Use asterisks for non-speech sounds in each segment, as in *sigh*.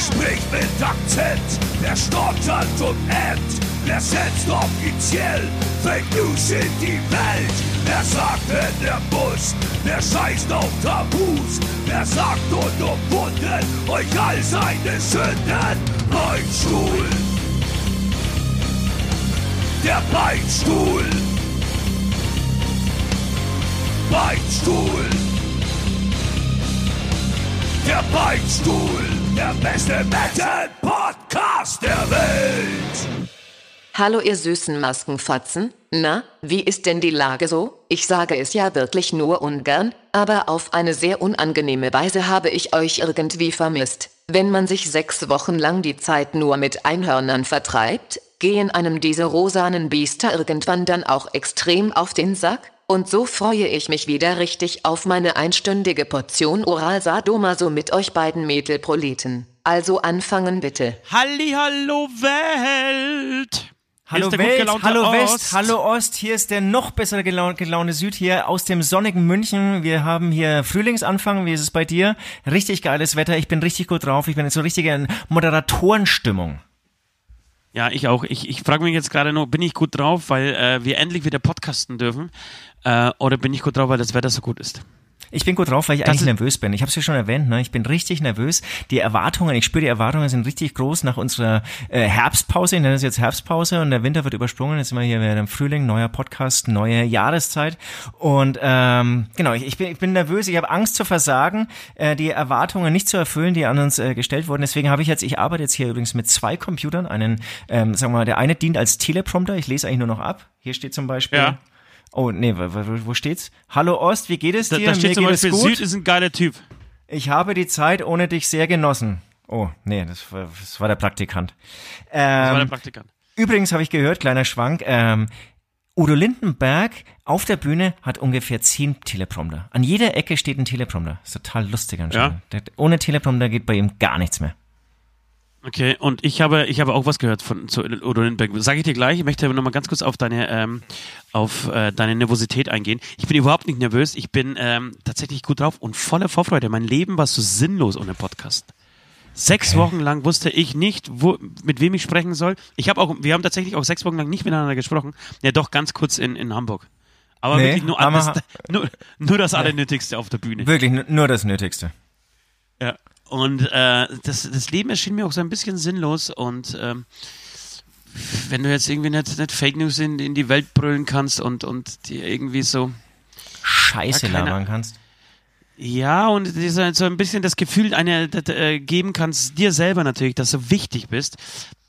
Wer spricht mit Akzent? Wer stottert und ämmt? Wer setzt offiziell Fake News in die Welt? Wer sagt, wenn er muss? Wer scheißt auf Tabus? Wer sagt und umwunden euch all seine Sünden? Beinstuhl! Der Beinstuhl! Beinstuhl! Der Beinstuhl! Der beste Metal-Podcast der Welt! Hallo ihr süßen Maskenfatzen, na, wie ist denn die Lage so? Ich sage es ja wirklich nur ungern, aber auf eine sehr unangenehme Weise habe ich euch irgendwie vermisst. Wenn man sich sechs Wochen lang die Zeit nur mit Einhörnern vertreibt, gehen einem diese rosanen Biester irgendwann dann auch extrem auf den Sack? Und so freue ich mich wieder richtig auf meine einstündige Portion Oral-Sadomaso mit euch beiden Metelproleten. Also anfangen bitte. Hallihallo Welt! Hallo Welt, hallo West, hallo Ost, hier ist der noch bessere gelaune, gelaune Süd hier aus dem sonnigen München. Wir haben hier Frühlingsanfang, wie ist es bei dir? Richtig geiles Wetter, ich bin richtig gut drauf, ich bin jetzt so richtig in Moderatorenstimmung. Ja, ich auch. Ich, ich frage mich jetzt gerade nur, bin ich gut drauf, weil äh, wir endlich wieder podcasten dürfen? Äh, oder bin ich gut drauf, weil das Wetter so gut ist? Ich bin gut drauf, weil ich das eigentlich nervös bin. Ich habe es ja schon erwähnt, ne? ich bin richtig nervös. Die Erwartungen, ich spüre die Erwartungen sind richtig groß nach unserer äh, Herbstpause. Ich nenne das jetzt Herbstpause und der Winter wird übersprungen. Jetzt sind wir hier wieder im Frühling, neuer Podcast, neue Jahreszeit. Und ähm, genau, ich, ich, bin, ich bin nervös, ich habe Angst zu versagen, äh, die Erwartungen nicht zu erfüllen, die an uns äh, gestellt wurden. Deswegen habe ich jetzt, ich arbeite jetzt hier übrigens mit zwei Computern. Einen, ähm, sagen wir mal, der eine dient als Teleprompter, ich lese eigentlich nur noch ab. Hier steht zum Beispiel. Ja Oh, nee, wo, wo steht's? Hallo Ost, wie geht es dir? Da, da steht Mir zum Beispiel, Süd ist ein geiler Typ. Ich habe die Zeit ohne dich sehr genossen. Oh, nee, das war, das war der Praktikant. Ähm, das war der Praktikant. Übrigens habe ich gehört, kleiner Schwank, ähm, Udo Lindenberg auf der Bühne hat ungefähr zehn Teleprompter. An jeder Ecke steht ein Teleprompter. Ist total lustig anscheinend. Ja. Ohne Teleprompter geht bei ihm gar nichts mehr. Okay, und ich habe, ich habe auch was gehört von zu Udo Lindenberg. Sage ich dir gleich. Ich möchte noch mal ganz kurz auf deine, ähm, auf äh, deine Nervosität eingehen. Ich bin überhaupt nicht nervös. Ich bin ähm, tatsächlich gut drauf und voller Vorfreude. Mein Leben war so sinnlos ohne Podcast. Sechs. Wochen lang wusste ich nicht, wo, mit wem ich sprechen soll. Ich habe auch, wir haben tatsächlich auch sechs Wochen lang nicht miteinander gesprochen. Ja, doch ganz kurz in, in Hamburg. Aber nee, wirklich nur, das, *laughs* nur, nur das Allernötigste auf der Bühne. Wirklich nur das Nötigste. Ja. Und äh, das, das Leben erschien mir auch so ein bisschen sinnlos und ähm, wenn du jetzt irgendwie nicht, nicht Fake News in, in die Welt brüllen kannst und, und dir irgendwie so Scheiße labern kannst. Ja, und so, so ein bisschen das Gefühl eine, äh, geben kannst, dir selber natürlich, dass du wichtig bist,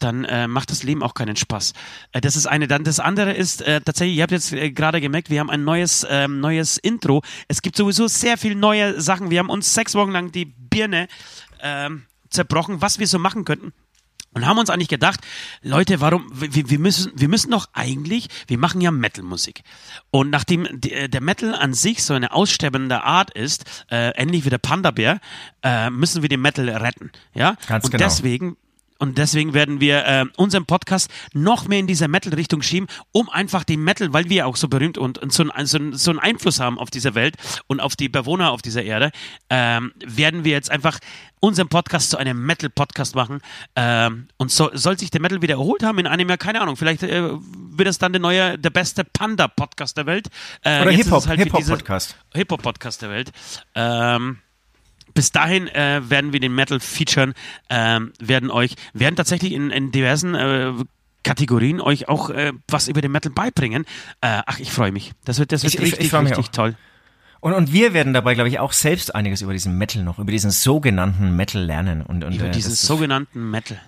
dann äh, macht das Leben auch keinen Spaß. Äh, das ist eine. Dann das andere ist äh, tatsächlich, ihr habt jetzt äh, gerade gemerkt, wir haben ein neues, ähm, neues Intro. Es gibt sowieso sehr viel neue Sachen. Wir haben uns sechs Wochen lang die Birne ähm, zerbrochen, was wir so machen könnten. Und haben uns eigentlich gedacht, Leute, warum, wir, wir, müssen, wir müssen doch eigentlich, wir machen ja Metal-Musik. Und nachdem äh, der Metal an sich so eine aussterbende Art ist, äh, ähnlich wie der Panda-Bär, äh, müssen wir den Metal retten. Ja? Ganz Und genau. deswegen und deswegen werden wir äh, unseren Podcast noch mehr in diese Metal-Richtung schieben, um einfach den Metal, weil wir auch so berühmt und, und so, ein, so, so einen Einfluss haben auf dieser Welt und auf die Bewohner auf dieser Erde, ähm, werden wir jetzt einfach unseren Podcast zu einem Metal-Podcast machen. Ähm, und so, soll sich der Metal wieder erholt haben in einem Jahr, keine Ahnung, vielleicht äh, wird es dann der neue, der beste Panda-Podcast der Welt. Äh, Oder halt Hip-Hop-Podcast. Hip-Hop-Podcast der Welt. Ähm, bis dahin äh, werden wir den Metal featuren, ähm, werden euch, werden tatsächlich in, in diversen äh, Kategorien euch auch äh, was über den Metal beibringen. Äh, ach, ich freue mich. Das wird, das wird ich, richtig, ich, ich richtig toll. Und, und wir werden dabei, glaube ich, auch selbst einiges über diesen Metal noch, über diesen sogenannten Metal lernen. Und, und, über äh, diesen sogenannten Metal.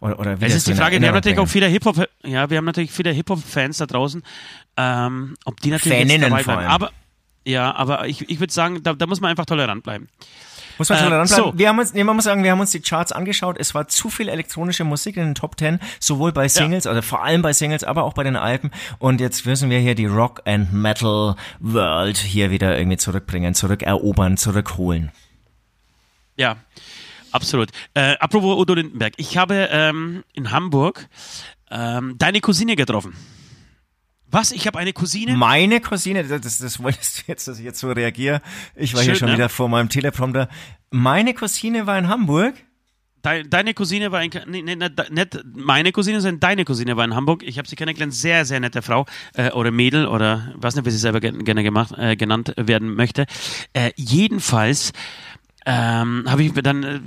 Oder, oder wie das ist die Frage, wir haben natürlich auch viele Hip-Hop, ja, wir haben natürlich viele Hip-Hop-Fans da draußen, ähm, ob die natürlich Faninnen dabei bleiben. Aber, ja, aber ich, ich würde sagen, da, da muss man einfach tolerant bleiben. Muss man schon äh. So. Wir haben uns, nee, man muss sagen, wir haben uns die Charts angeschaut. Es war zu viel elektronische Musik in den Top Ten, sowohl bei Singles, ja. also vor allem bei Singles, aber auch bei den Alben. Und jetzt müssen wir hier die Rock and Metal World hier wieder irgendwie zurückbringen, zurückerobern, zurückholen. Ja, absolut. Äh, apropos Udo Lindenberg, ich habe ähm, in Hamburg ähm, deine Cousine getroffen. Was? Ich habe eine Cousine? Meine Cousine, das, das wolltest du jetzt, dass ich jetzt so reagiere. Ich war Schön, hier schon ne? wieder vor meinem Teleprompter. Meine Cousine war in Hamburg. Deine, deine Cousine war in, nee, nee, nicht meine Cousine, sondern deine Cousine war in Hamburg. Ich habe sie kennengelernt, sehr, sehr nette Frau äh, oder Mädel oder weiß nicht, wie sie selber gerne gemacht, äh, genannt werden möchte. Äh, jedenfalls ähm, habe ich dann äh,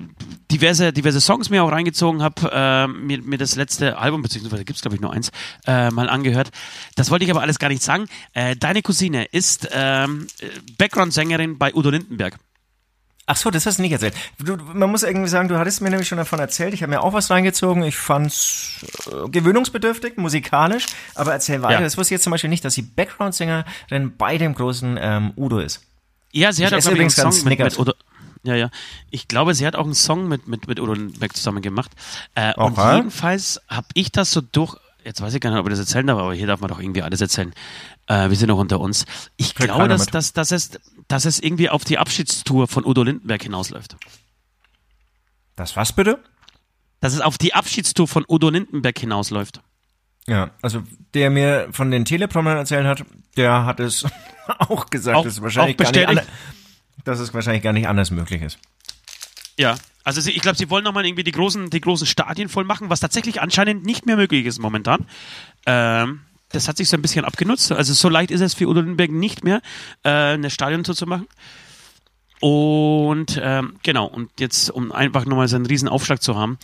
diverse, diverse Songs mir auch reingezogen, habe äh, mir, mir das letzte Album, beziehungsweise gibt's glaube ich nur eins, äh, mal angehört. Das wollte ich aber alles gar nicht sagen. Äh, deine Cousine ist ähm, Background-Sängerin bei Udo Lindenberg. Ach so, das hast du nicht erzählt. Du, man muss irgendwie sagen, du hattest mir nämlich schon davon erzählt. Ich habe mir auch was reingezogen. Ich fand's äh, gewöhnungsbedürftig, musikalisch. Aber erzähl weiter. Ja. Das wusste ich jetzt zum Beispiel nicht, dass sie Background-Sängerin bei dem großen ähm, Udo ist. Ja, sie hat ich auch übrigens einen Song mit, mit Udo. Ja, ja. Ich glaube, sie hat auch einen Song mit, mit, mit Udo Lindenberg zusammen gemacht. Äh, okay. Und jedenfalls habe ich das so durch, jetzt weiß ich gar nicht, ob ich das erzählen darf, aber hier darf man doch irgendwie alles erzählen. Äh, wir sind noch unter uns. Ich Hört glaube, dass, dass, dass, es, dass es irgendwie auf die Abschiedstour von Udo Lindenberg hinausläuft. Das was bitte? Dass es auf die Abschiedstour von Udo Lindenberg hinausläuft. Ja, also der mir von den Teleprommern erzählt hat, der hat es *laughs* auch gesagt, auch, dass, es wahrscheinlich gar nicht anders, dass es wahrscheinlich gar nicht anders möglich ist. Ja, also ich glaube, sie wollen nochmal irgendwie die großen, die großen Stadien voll machen, was tatsächlich anscheinend nicht mehr möglich ist momentan. Ähm, das hat sich so ein bisschen abgenutzt. Also so leicht ist es für Udo Lindenberg nicht mehr, äh, eine Stadiontour zu machen. Und ähm, genau, und jetzt, um einfach nochmal so einen riesen Aufschlag zu haben,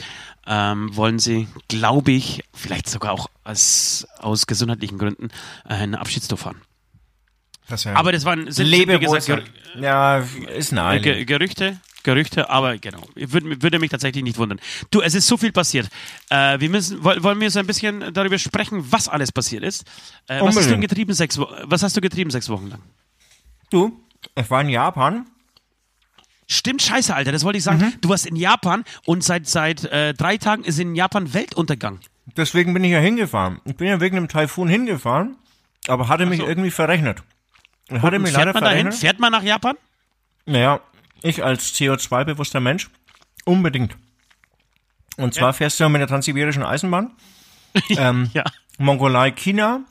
ähm, wollen sie, glaube ich, vielleicht sogar auch als, aus gesundheitlichen Gründen äh, eine Abschiedstour fahren. Das ja aber das waren sind, Lebe wie gesagt, ja, ist eine Ge Gerüchte, Gerüchte, aber genau, würde, würde mich tatsächlich nicht wundern. Du, es ist so viel passiert. Äh, wir müssen, wollen wir so ein bisschen darüber sprechen, was alles passiert ist. Äh, was hast du getrieben sechs Was hast du getrieben sechs Wochen lang? Du, ich war in Japan. Stimmt, scheiße, Alter, das wollte ich sagen. Mhm. Du warst in Japan und seit, seit äh, drei Tagen ist in Japan Weltuntergang. Deswegen bin ich ja hingefahren. Ich bin ja wegen einem Taifun hingefahren, aber hatte mich so. irgendwie verrechnet. Hatte mich fährt man dahin? Fährt man nach Japan? Naja, ich als CO2-bewusster Mensch unbedingt. Und zwar ja. fährst du mit der transsibirischen Eisenbahn, *laughs* ähm, ja. Mongolei, China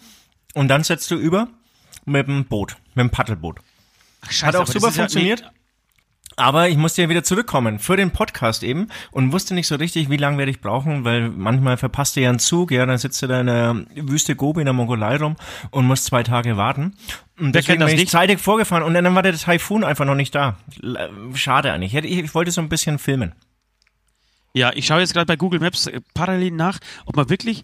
und dann setzt du über mit dem Boot, mit dem Paddelboot. Ach, scheiße, Hat auch super funktioniert. Ja, aber ich musste ja wieder zurückkommen für den Podcast eben und wusste nicht so richtig, wie lange werde ich brauchen, weil manchmal verpasst du ja einen Zug, ja, dann sitzt du da in der Wüste Gobi in der Mongolei rum und musst zwei Tage warten. Und deswegen bin ich nicht? zeitig vorgefahren und dann war der Taifun einfach noch nicht da. Schade eigentlich. Ich, ich wollte so ein bisschen filmen. Ja, ich schaue jetzt gerade bei Google Maps äh, parallel nach, ob man wirklich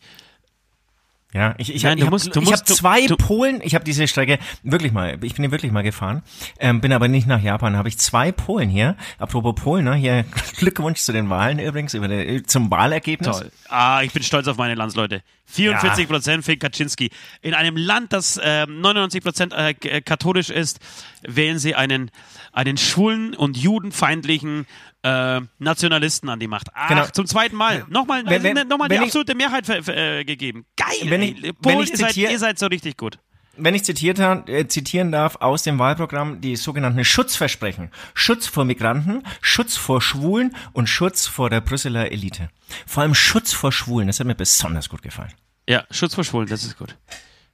ja, ich, ich, Nein, ich habe hab zwei du, Polen, ich habe diese Strecke wirklich mal, ich bin hier wirklich mal gefahren, ähm, bin aber nicht nach Japan, habe ich zwei Polen hier. Apropos Polen, ne, hier *laughs* Glückwunsch zu den Wahlen übrigens, über der, zum Wahlergebnis. Toll. Ah, ich bin stolz auf meine Landsleute. 44 Prozent ja. für Kaczynski. In einem Land, das äh, 99 Prozent äh, katholisch ist, wählen sie einen, einen schwulen und judenfeindlichen äh, Nationalisten an die Macht. Ach, genau. zum zweiten Mal. Nochmal, wenn, wenn, nochmal die absolute ich, Mehrheit äh, gegeben. Geil. Wenn ich, Polen, wenn ich zitiere, ihr, seid, ihr seid so richtig gut wenn ich zitiert, äh, zitieren darf aus dem Wahlprogramm die sogenannten Schutzversprechen. Schutz vor Migranten, Schutz vor Schwulen und Schutz vor der Brüsseler Elite. Vor allem Schutz vor Schwulen, das hat mir besonders gut gefallen. Ja, Schutz vor Schwulen, das ist gut.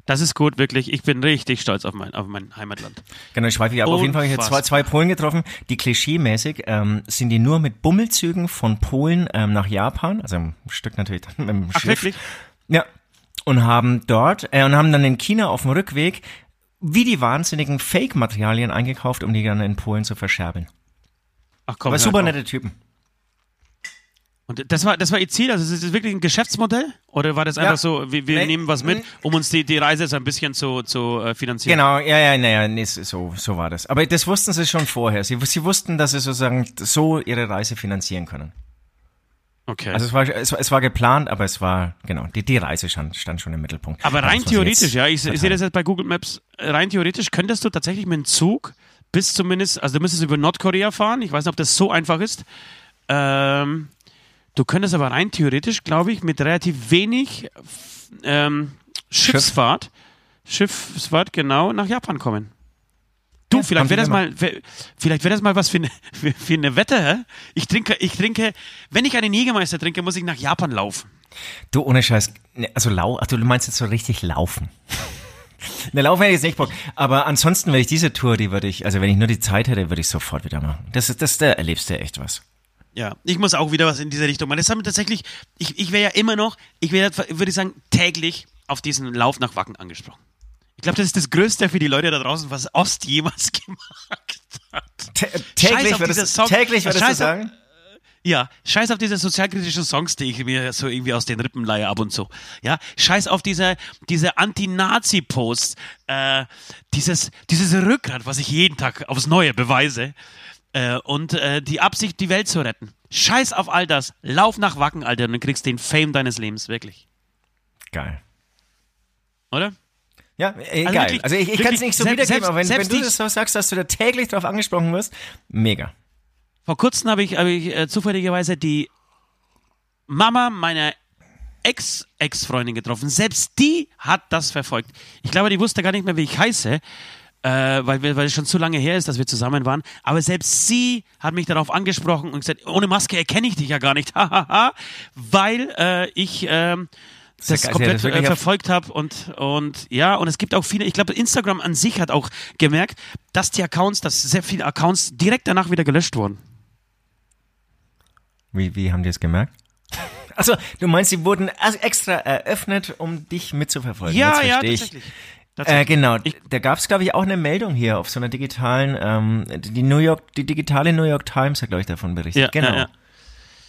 Das ist gut, wirklich. Ich bin richtig stolz auf mein, auf mein Heimatland. Genau, ich schweife ab. Auf jeden Fall habe ich jetzt zwei, zwei Polen getroffen, die klischeemäßig ähm, sind die nur mit Bummelzügen von Polen ähm, nach Japan, also ein Stück natürlich dann mit dem Ach, Schiff. Wirklich? Ja. Und haben dort, äh, und haben dann in China auf dem Rückweg wie die wahnsinnigen Fake-Materialien eingekauft, um die dann in Polen zu verscherbeln. Ach komm. Aber super nette Typen. Und das war, das war ihr Ziel? Also ist das wirklich ein Geschäftsmodell? Oder war das einfach ja. so, wir, wir nee, nehmen was mit, um uns die, die Reise so ein bisschen zu, zu äh, finanzieren? Genau, ja, ja, naja, nee, so, so war das. Aber das wussten sie schon vorher. Sie, sie wussten, dass sie sozusagen so ihre Reise finanzieren können. Okay. Also es war, es, es war geplant, aber es war, genau, die, die Reise stand, stand schon im Mittelpunkt. Aber rein theoretisch, ja, ich, ich sehe das jetzt bei Google Maps, rein theoretisch könntest du tatsächlich mit dem Zug bis zumindest, also du müsstest über Nordkorea fahren, ich weiß nicht, ob das so einfach ist, ähm, Du könntest aber rein theoretisch, glaube ich, mit relativ wenig ähm, Schiffsfahrt, Schiffsfahrt genau nach Japan kommen. Du, ja, vielleicht wäre das mal, vielleicht wäre das mal was für eine, für, eine Wette. Hä? Ich trinke, ich trinke, wenn ich einen Jägermeister trinke, muss ich nach Japan laufen. Du, ohne Scheiß, ne, also lau, ach, du meinst jetzt so richtig laufen. *laughs* Ne, laufen hätte ich jetzt nicht Bock. Aber ansonsten, wenn ich diese Tour, die würde ich, also wenn ich nur die Zeit hätte, würde ich sofort wieder machen. Das ist, das, da erlebst du echt was. Ja, ich muss auch wieder was in diese Richtung machen. Das haben wir tatsächlich, ich, ich wäre ja immer noch, ich wäre, würde ich sagen, täglich auf diesen Lauf nach Wacken angesprochen. Ich glaube, das ist das Größte für die Leute da draußen, was Ost jemals *laughs* gemacht hat. Tä täglich würdest, Song, täglich würdest du sagen? Auf, ja, scheiß auf diese sozialkritischen Songs, die ich mir so irgendwie aus den Rippen leihe ab und zu. Ja, scheiß auf diese, diese Anti-Nazi-Posts, äh, dieses, dieses Rückgrat, was ich jeden Tag aufs Neue beweise äh, und äh, die Absicht, die Welt zu retten. Scheiß auf all das. Lauf nach Wacken, Alter, und du kriegst den Fame deines Lebens, wirklich. Geil. Oder? Ja, egal. Also, wirklich- also ich, ich kann es nicht so selbst- wiedergeben, aber wenn, wenn selbst du das so sagst, dass du da täglich drauf angesprochen wirst, mega. Vor kurzem habe ich, hab ich äh, zufälligerweise die Mama meiner Ex-Ex-Freundin getroffen. Selbst die hat das verfolgt. Ich glaube, die wusste gar nicht mehr, wie ich heiße, äh, weil, wir, weil es schon zu lange her ist, dass wir zusammen waren. Aber selbst sie hat mich darauf angesprochen und gesagt, ohne Maske erkenne ich dich ja gar nicht, *laughs* weil äh, ich ähm, ja das komplett äh, verfolgt habe und und ja und es gibt auch viele ich glaube Instagram an sich hat auch gemerkt dass die Accounts dass sehr viele Accounts direkt danach wieder gelöscht wurden Wie, wie haben die es gemerkt? Also, du meinst, sie wurden extra eröffnet, um dich mitzuverfolgen. ja Jetzt ja verstehe ich. Äh, genau, Ich- da gab es, glaube ich, auch eine Meldung hier auf so einer digitalen, ähm, die New York, die digitale New York Times hat, glaube ich, davon berichtet. Ja, genau. ja, ja.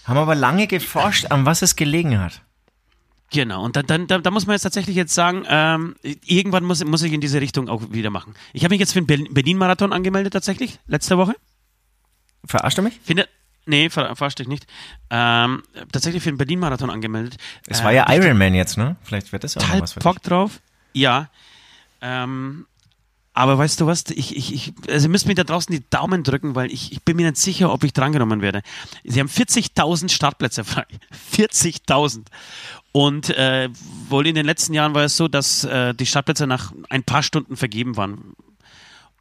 Haben aber lange geforscht, an was es gelegen hat. Genau, und dann, dann da, da muss man jetzt tatsächlich jetzt sagen, ähm, irgendwann muss, muss ich in diese Richtung auch wieder machen. Ich habe mich jetzt für den Berlin- Berlin-Marathon angemeldet tatsächlich, letzte Woche. Verarscht du mich? Finde, nee, ver, verarscht dich nicht. Ähm, tatsächlich für den Berlin-Marathon angemeldet. Es war ja ich Iron Man jetzt, ne? Vielleicht wird das auch noch was für dich. Bock drauf. Ja. Ähm, aber weißt du was, ich, ich, ich, also ihr müsst mir da draußen die Daumen drücken, weil ich, ich bin mir nicht sicher, ob ich drangenommen werde. Sie haben 40.000 Startplätze *laughs* frei. 40.000. Und äh, wohl in den letzten Jahren war es so, dass äh, die Startplätze nach ein paar Stunden vergeben waren.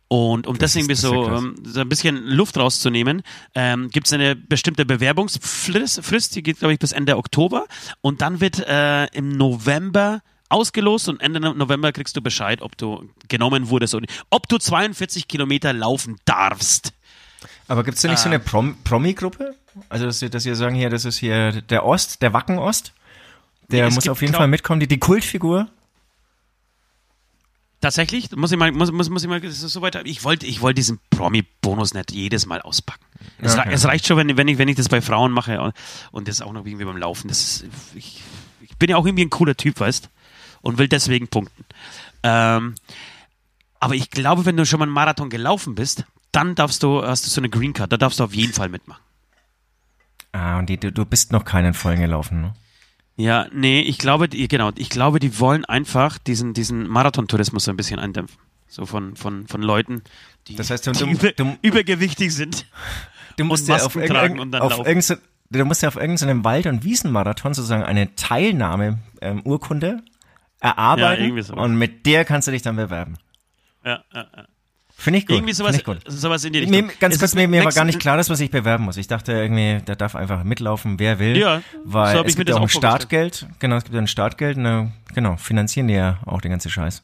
Und um das, irgendwie das ja so, ähm, so ein bisschen Luft rauszunehmen, ähm, gibt es eine bestimmte Bewerbungsfrist, Frist, die geht, glaube ich, bis Ende Oktober. Und dann wird äh, im November ausgelost und Ende November kriegst du Bescheid, ob du genommen wurdest oder nicht. Ob du 42 Kilometer laufen darfst. Aber gibt's da nicht so Ah. eine Prom Promi-Gruppe? Also, dass dass ihr sagen, hier, das ist hier der Ost, der Wacken-Ost. Der Nee, es muss gibt, auf jeden Fall mitkommen, die, die Kultfigur. Tatsächlich, muss ich mal, muss, muss, muss ich mal, so weiter. Ich wollte, ich wollte diesen Promi-Bonus nicht jedes Mal auspacken. Es, Okay. es reicht schon, wenn, wenn ich, wenn ich das bei Frauen mache und, und das auch noch irgendwie beim Laufen. Das ist, ich, ich bin ja auch irgendwie ein cooler Typ, weißt, und will deswegen punkten. Ähm, aber ich glaube, wenn du schon mal einen Marathon gelaufen bist, dann darfst du, hast du so eine Green Card, da darfst du auf jeden Fall mitmachen. Ah, und die, du, bist noch keinen vollen gelaufen, ne? Ja, nee, ich glaube, die, genau, ich glaube, die wollen einfach diesen, diesen Marathon-Tourismus so ein bisschen eindämpfen. So von, von, von Leuten, die, Das heißt, du- die du- über, du- übergewichtig sind. *laughs* Du musst ja auf, dann auf irgendein, du musst ja auf irgendeinem Wald- und Wiesenmarathon sozusagen eine Teilnahme-Urkunde erarbeiten Ja, so. und mit der kannst du dich dann bewerben. Ja, ja, ja. Finde ich gut. Irgendwie sowas, Find ich gut. sowas in die Richtung. Mir, ganz Es kurz, mir, mir war nächsten- gar nicht klar, dass man sich bewerben muss. Ich dachte irgendwie, da darf einfach mitlaufen, wer will. Ja, weil so es ich gibt ja auch ein. Startgeld. Genau, es gibt ja ein Startgeld. Äh, genau, finanzieren die ja auch den ganzen Scheiß.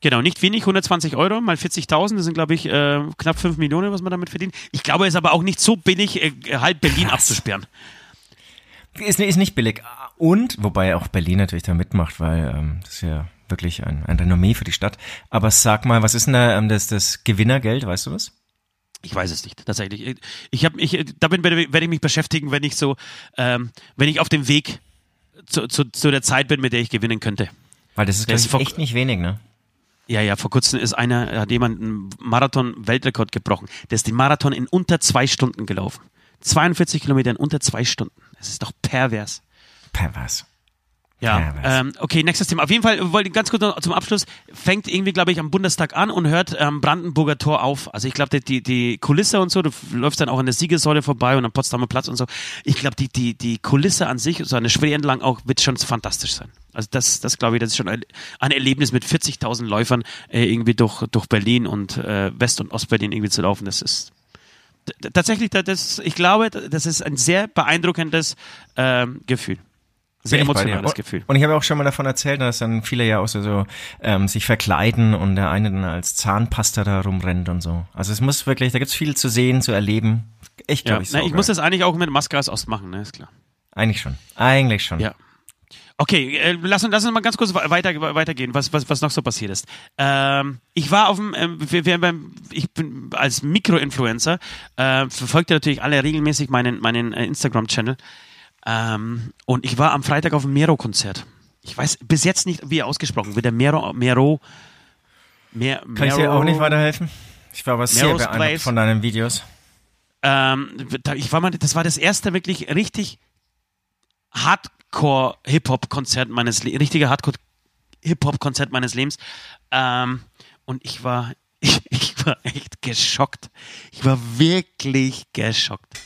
Genau, nicht wenig, 120 Euro mal 40.000, das sind, glaube ich, äh, knapp 5 Millionen, was man damit verdient. Ich glaube, es ist aber auch nicht so billig, äh, halb Berlin Krass. abzusperren. Ist, ist nicht billig. Und, wobei auch Berlin natürlich da mitmacht, weil ähm, das ist ja wirklich ein, ein Renommee für die Stadt. Aber sag mal, was ist denn da ähm, das, das Gewinnergeld, weißt du was? Ich weiß es nicht, tatsächlich. Ich habe ich, damit werde ich mich beschäftigen, wenn ich so, ähm, wenn ich auf dem Weg zu, zu, zu der Zeit bin, mit der ich gewinnen könnte. Weil das ist, glaub ist vor- echt nicht wenig, ne? Ja, ja, vor kurzem ist einer, hat jemand einen Marathon-Weltrekord gebrochen. Der ist den Marathon in unter zwei Stunden gelaufen. 42 Kilometer in unter zwei Stunden. Das ist doch pervers. Pervers. Ja, ähm, okay, nächstes Thema. Auf jeden Fall wollte ich ganz kurz noch zum Abschluss, fängt irgendwie, glaube ich, am Bundestag an und hört am Brandenburger Tor auf. Also ich glaube, die, die, Kulisse und so, du läufst dann auch an der Siegessäule vorbei und am Potsdamer Platz und so. Ich glaube, die, die, die Kulisse an sich, so eine Spree entlang auch, wird schon fantastisch sein. Also das, das glaube ich, das ist schon ein, ein Erlebnis mit 40.000 Läufern äh, irgendwie durch, durch Berlin und äh, West- und Ostberlin irgendwie zu laufen. Das ist tatsächlich, das- ich glaube, das ist ein sehr beeindruckendes ähm, Gefühl. Sehr emotionales Gefühl. Und ich habe auch schon mal davon erzählt, dass dann viele ja auch so, so ähm, sich verkleiden und der eine dann als Zahnpasta da rumrennt und so. Also es muss wirklich, da gibt's viel zu sehen, zu erleben. echt, glaube ja. ich. ich muss das eigentlich auch mit Maske als Ost machen, ne? Ist klar. Eigentlich schon. Eigentlich schon. Ja. Okay, äh, lass, uns, lass uns mal ganz kurz weiter, weitergehen, was, was, was noch so passiert ist. Ähm, ich war auf dem, ähm, wir, wir, ich bin als Mikroinfluencer, äh, verfolgte natürlich alle regelmäßig meinen, meinen äh, Instagram-Channel. Ähm, und ich war am Freitag auf dem Mero-Konzert. Ich weiß bis jetzt nicht, wie er ausgesprochen wird. Der Mero, Mero, Mer, Mero Kann ich dir auch nicht weiterhelfen? Ich war aber sehr Mero's beeindruckt Place. von deinen Videos. Ähm, ich war mal, das war das erste wirklich richtig Hardcore-Hip-Hop-Konzert meines Lebens, richtige Hardcore-Hip-Hop-Konzert meines Lebens. Ähm, und ich war, *laughs* ich, ich war echt geschockt. Ich war wirklich geschockt.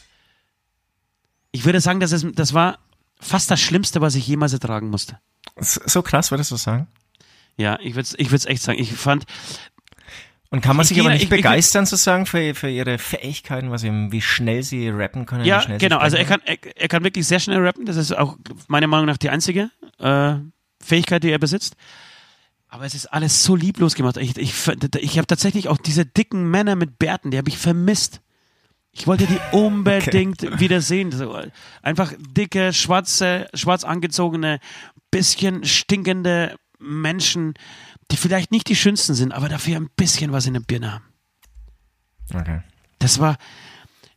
Ich würde sagen, das, ist, das war fast das Schlimmste, was ich jemals ertragen musste. So krass, würdest du sagen? Ja, ich würde es ich echt sagen. Ich fand, und kann man sich aber nicht ich, begeistern, ich, sozusagen, für, für ihre Fähigkeiten, was eben, wie schnell sie rappen können? Ja, genau. Also er kann, er, er, kann wirklich sehr schnell rappen. Das ist auch meiner Meinung nach die einzige äh, Fähigkeit, die er besitzt. Aber es ist alles so lieblos gemacht. Ich, ich, ich habe tatsächlich auch diese dicken Männer mit Bärten, die habe ich vermisst. Ich wollte die *laughs* unbedingt okay. wiedersehen. So, einfach dicke, schwarze, schwarz angezogene, bisschen stinkende Menschen, die vielleicht nicht die schönsten sind, aber dafür ein bisschen was in der Birne haben. Okay. Das war,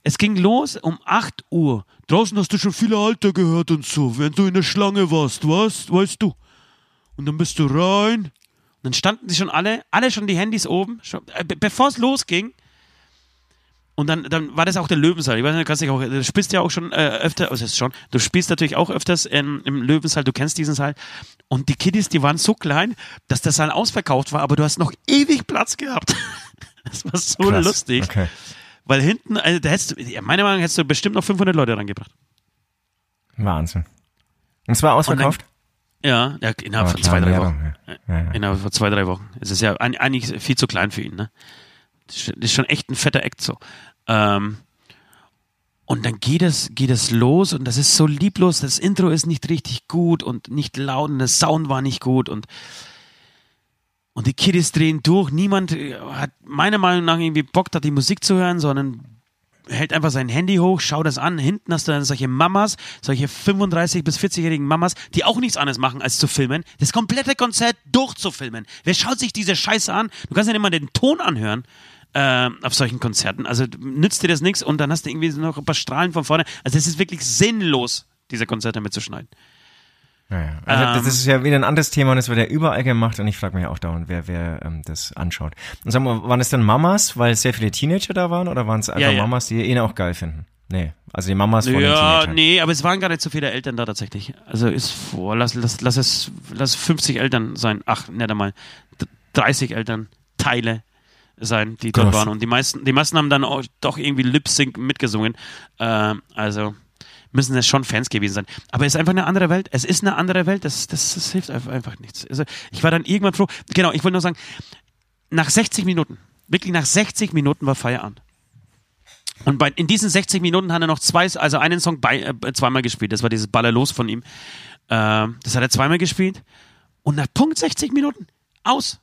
es ging los um 8 Uhr. Draußen hast du schon viele Alter gehört und so, wenn du in der Schlange warst, was, weißt du? Und dann bist du rein. Und dann standen sie schon alle, alle schon die Handys oben, schon, äh, bevor es losging. Und dann, dann war das auch der Löwensaal. Ich weiß nicht, du, kannst dich auch, du spielst ja auch schon äh, öfter, also schon, du spielst natürlich auch öfters in, im Löwensaal, du kennst diesen Saal. Und die Kiddies, die waren so klein, dass der Saal ausverkauft war, aber du hast noch ewig Platz gehabt. *laughs* Das war so Krass. lustig. Okay. Weil hinten, also da hättest du, meiner Meinung nach hättest du bestimmt noch 500 Leute rangebracht. Wahnsinn. Und zwar ausverkauft? Dann, ja, ja, innerhalb von zwei, drei Wochen. Ja. Ja, ja. Innerhalb von zwei, drei Wochen. Es ist ja eigentlich viel zu klein für ihn, ne? Das ist schon echt ein fetter Act so. Ähm, und dann geht es, geht es los und das ist so lieblos. Das Intro ist nicht richtig gut und nicht laut und der Sound war nicht gut und, und die Kiddies drehen durch. Niemand äh, hat meiner Meinung nach irgendwie Bock, da die Musik zu hören, sondern hält einfach sein Handy hoch, schaut das an. Hinten hast du dann solche Mamas, solche 35- bis 40-jährigen Mamas, die auch nichts anderes machen, als zu filmen. Das komplette Konzert durchzufilmen. Wer schaut sich diese Scheiße an? Du kannst ja nicht mal den Ton anhören äh, auf solchen Konzerten. Also nützt dir das nichts und dann hast du irgendwie noch ein paar Strahlen von vorne. Also es ist wirklich sinnlos, diese Konzerte mitzuschneiden. Naja. Also ähm, das ist ja wieder ein anderes Thema und es wird ja überall gemacht und ich frage mich auch dauernd, wer, wer ähm, das anschaut. Und sag mal, waren es dann Mamas, weil sehr viele Teenager da waren oder waren es einfach ja, ja. Mamas, die ihn auch geil finden? Nee, also die Mamas von ja, den Teenagern. nee, aber es waren gar nicht so viele Eltern da tatsächlich. Also ist vor, lass, lass, lass es lass 50 Eltern sein. Ach, nicht einmal 30 Eltern Teile sein, die dort Krass. waren. Und die meisten, die meisten haben dann auch doch irgendwie Lip Sync mitgesungen. Äh, also müssen es schon Fans gewesen sein. Aber es ist einfach eine andere Welt. Es ist eine andere Welt. Das, das, das hilft einfach nichts. Also ich war dann irgendwann froh. Genau, ich wollte nur sagen, nach 60 Minuten, wirklich nach 60 Minuten war Feierabend. Und bei, in diesen 60 Minuten hat er noch zwei, also einen Song bei, äh, zweimal gespielt. Das war dieses Ballerlos von ihm. Äh, das hat er zweimal gespielt. Und nach Punkt 60 Minuten aus.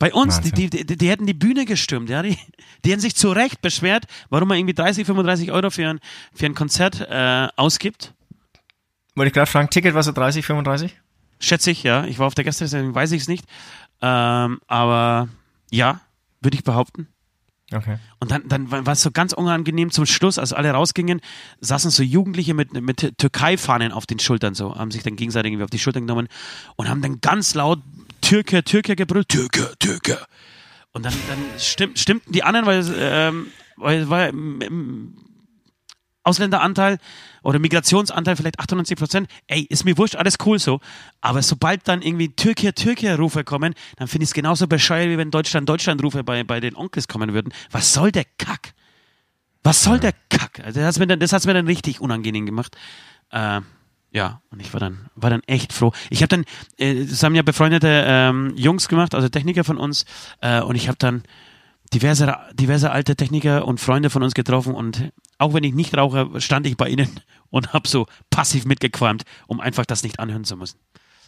Bei uns, die, die, die, die, hätten die Bühne gestürmt, ja, die, die hätten sich zu Recht beschwert, warum man irgendwie 30, 35 Euro für ein, für ein Konzert äh, ausgibt. Wollte ich gerade fragen, Ticket war so 30, 35? Schätze ich, ja. Ich war auf der Gäste, deswegen weiß ich es nicht. Ähm, aber ja, würde ich behaupten. Okay. Und dann, dann war es so ganz unangenehm zum Schluss, als alle rausgingen, saßen so Jugendliche mit, mit Türkei-Fahnen auf den Schultern so, haben sich dann gegenseitig irgendwie auf die Schultern genommen und haben dann ganz laut Türke, Türke gebrüllt, Türke, Türke. Und dann, dann stimmt, stimmten die anderen, weil, ähm, weil, weil ähm, Ausländeranteil oder Migrationsanteil vielleicht 98 Prozent. Ey, ist mir wurscht, alles cool so. Aber sobald dann irgendwie Türkei, Türkei-Rufe kommen, dann finde ich es genauso bescheuert, wie wenn Deutschland, Deutschland-Rufe bei, bei den Onkels kommen würden. Was soll der Kack? Was soll der Kack? Also das hat mir dann, das hat's mir dann richtig unangenehm gemacht. Äh, ja, und ich war dann, war dann echt froh. Ich habe dann, äh, das haben ja befreundete ähm, Jungs gemacht, also Techniker von uns, äh, und ich habe dann diverse, diverse alte Techniker und Freunde von uns getroffen und auch wenn ich nicht rauche, stand ich bei ihnen *laughs* und habe so passiv mitgequalmt, um einfach das nicht anhören zu müssen.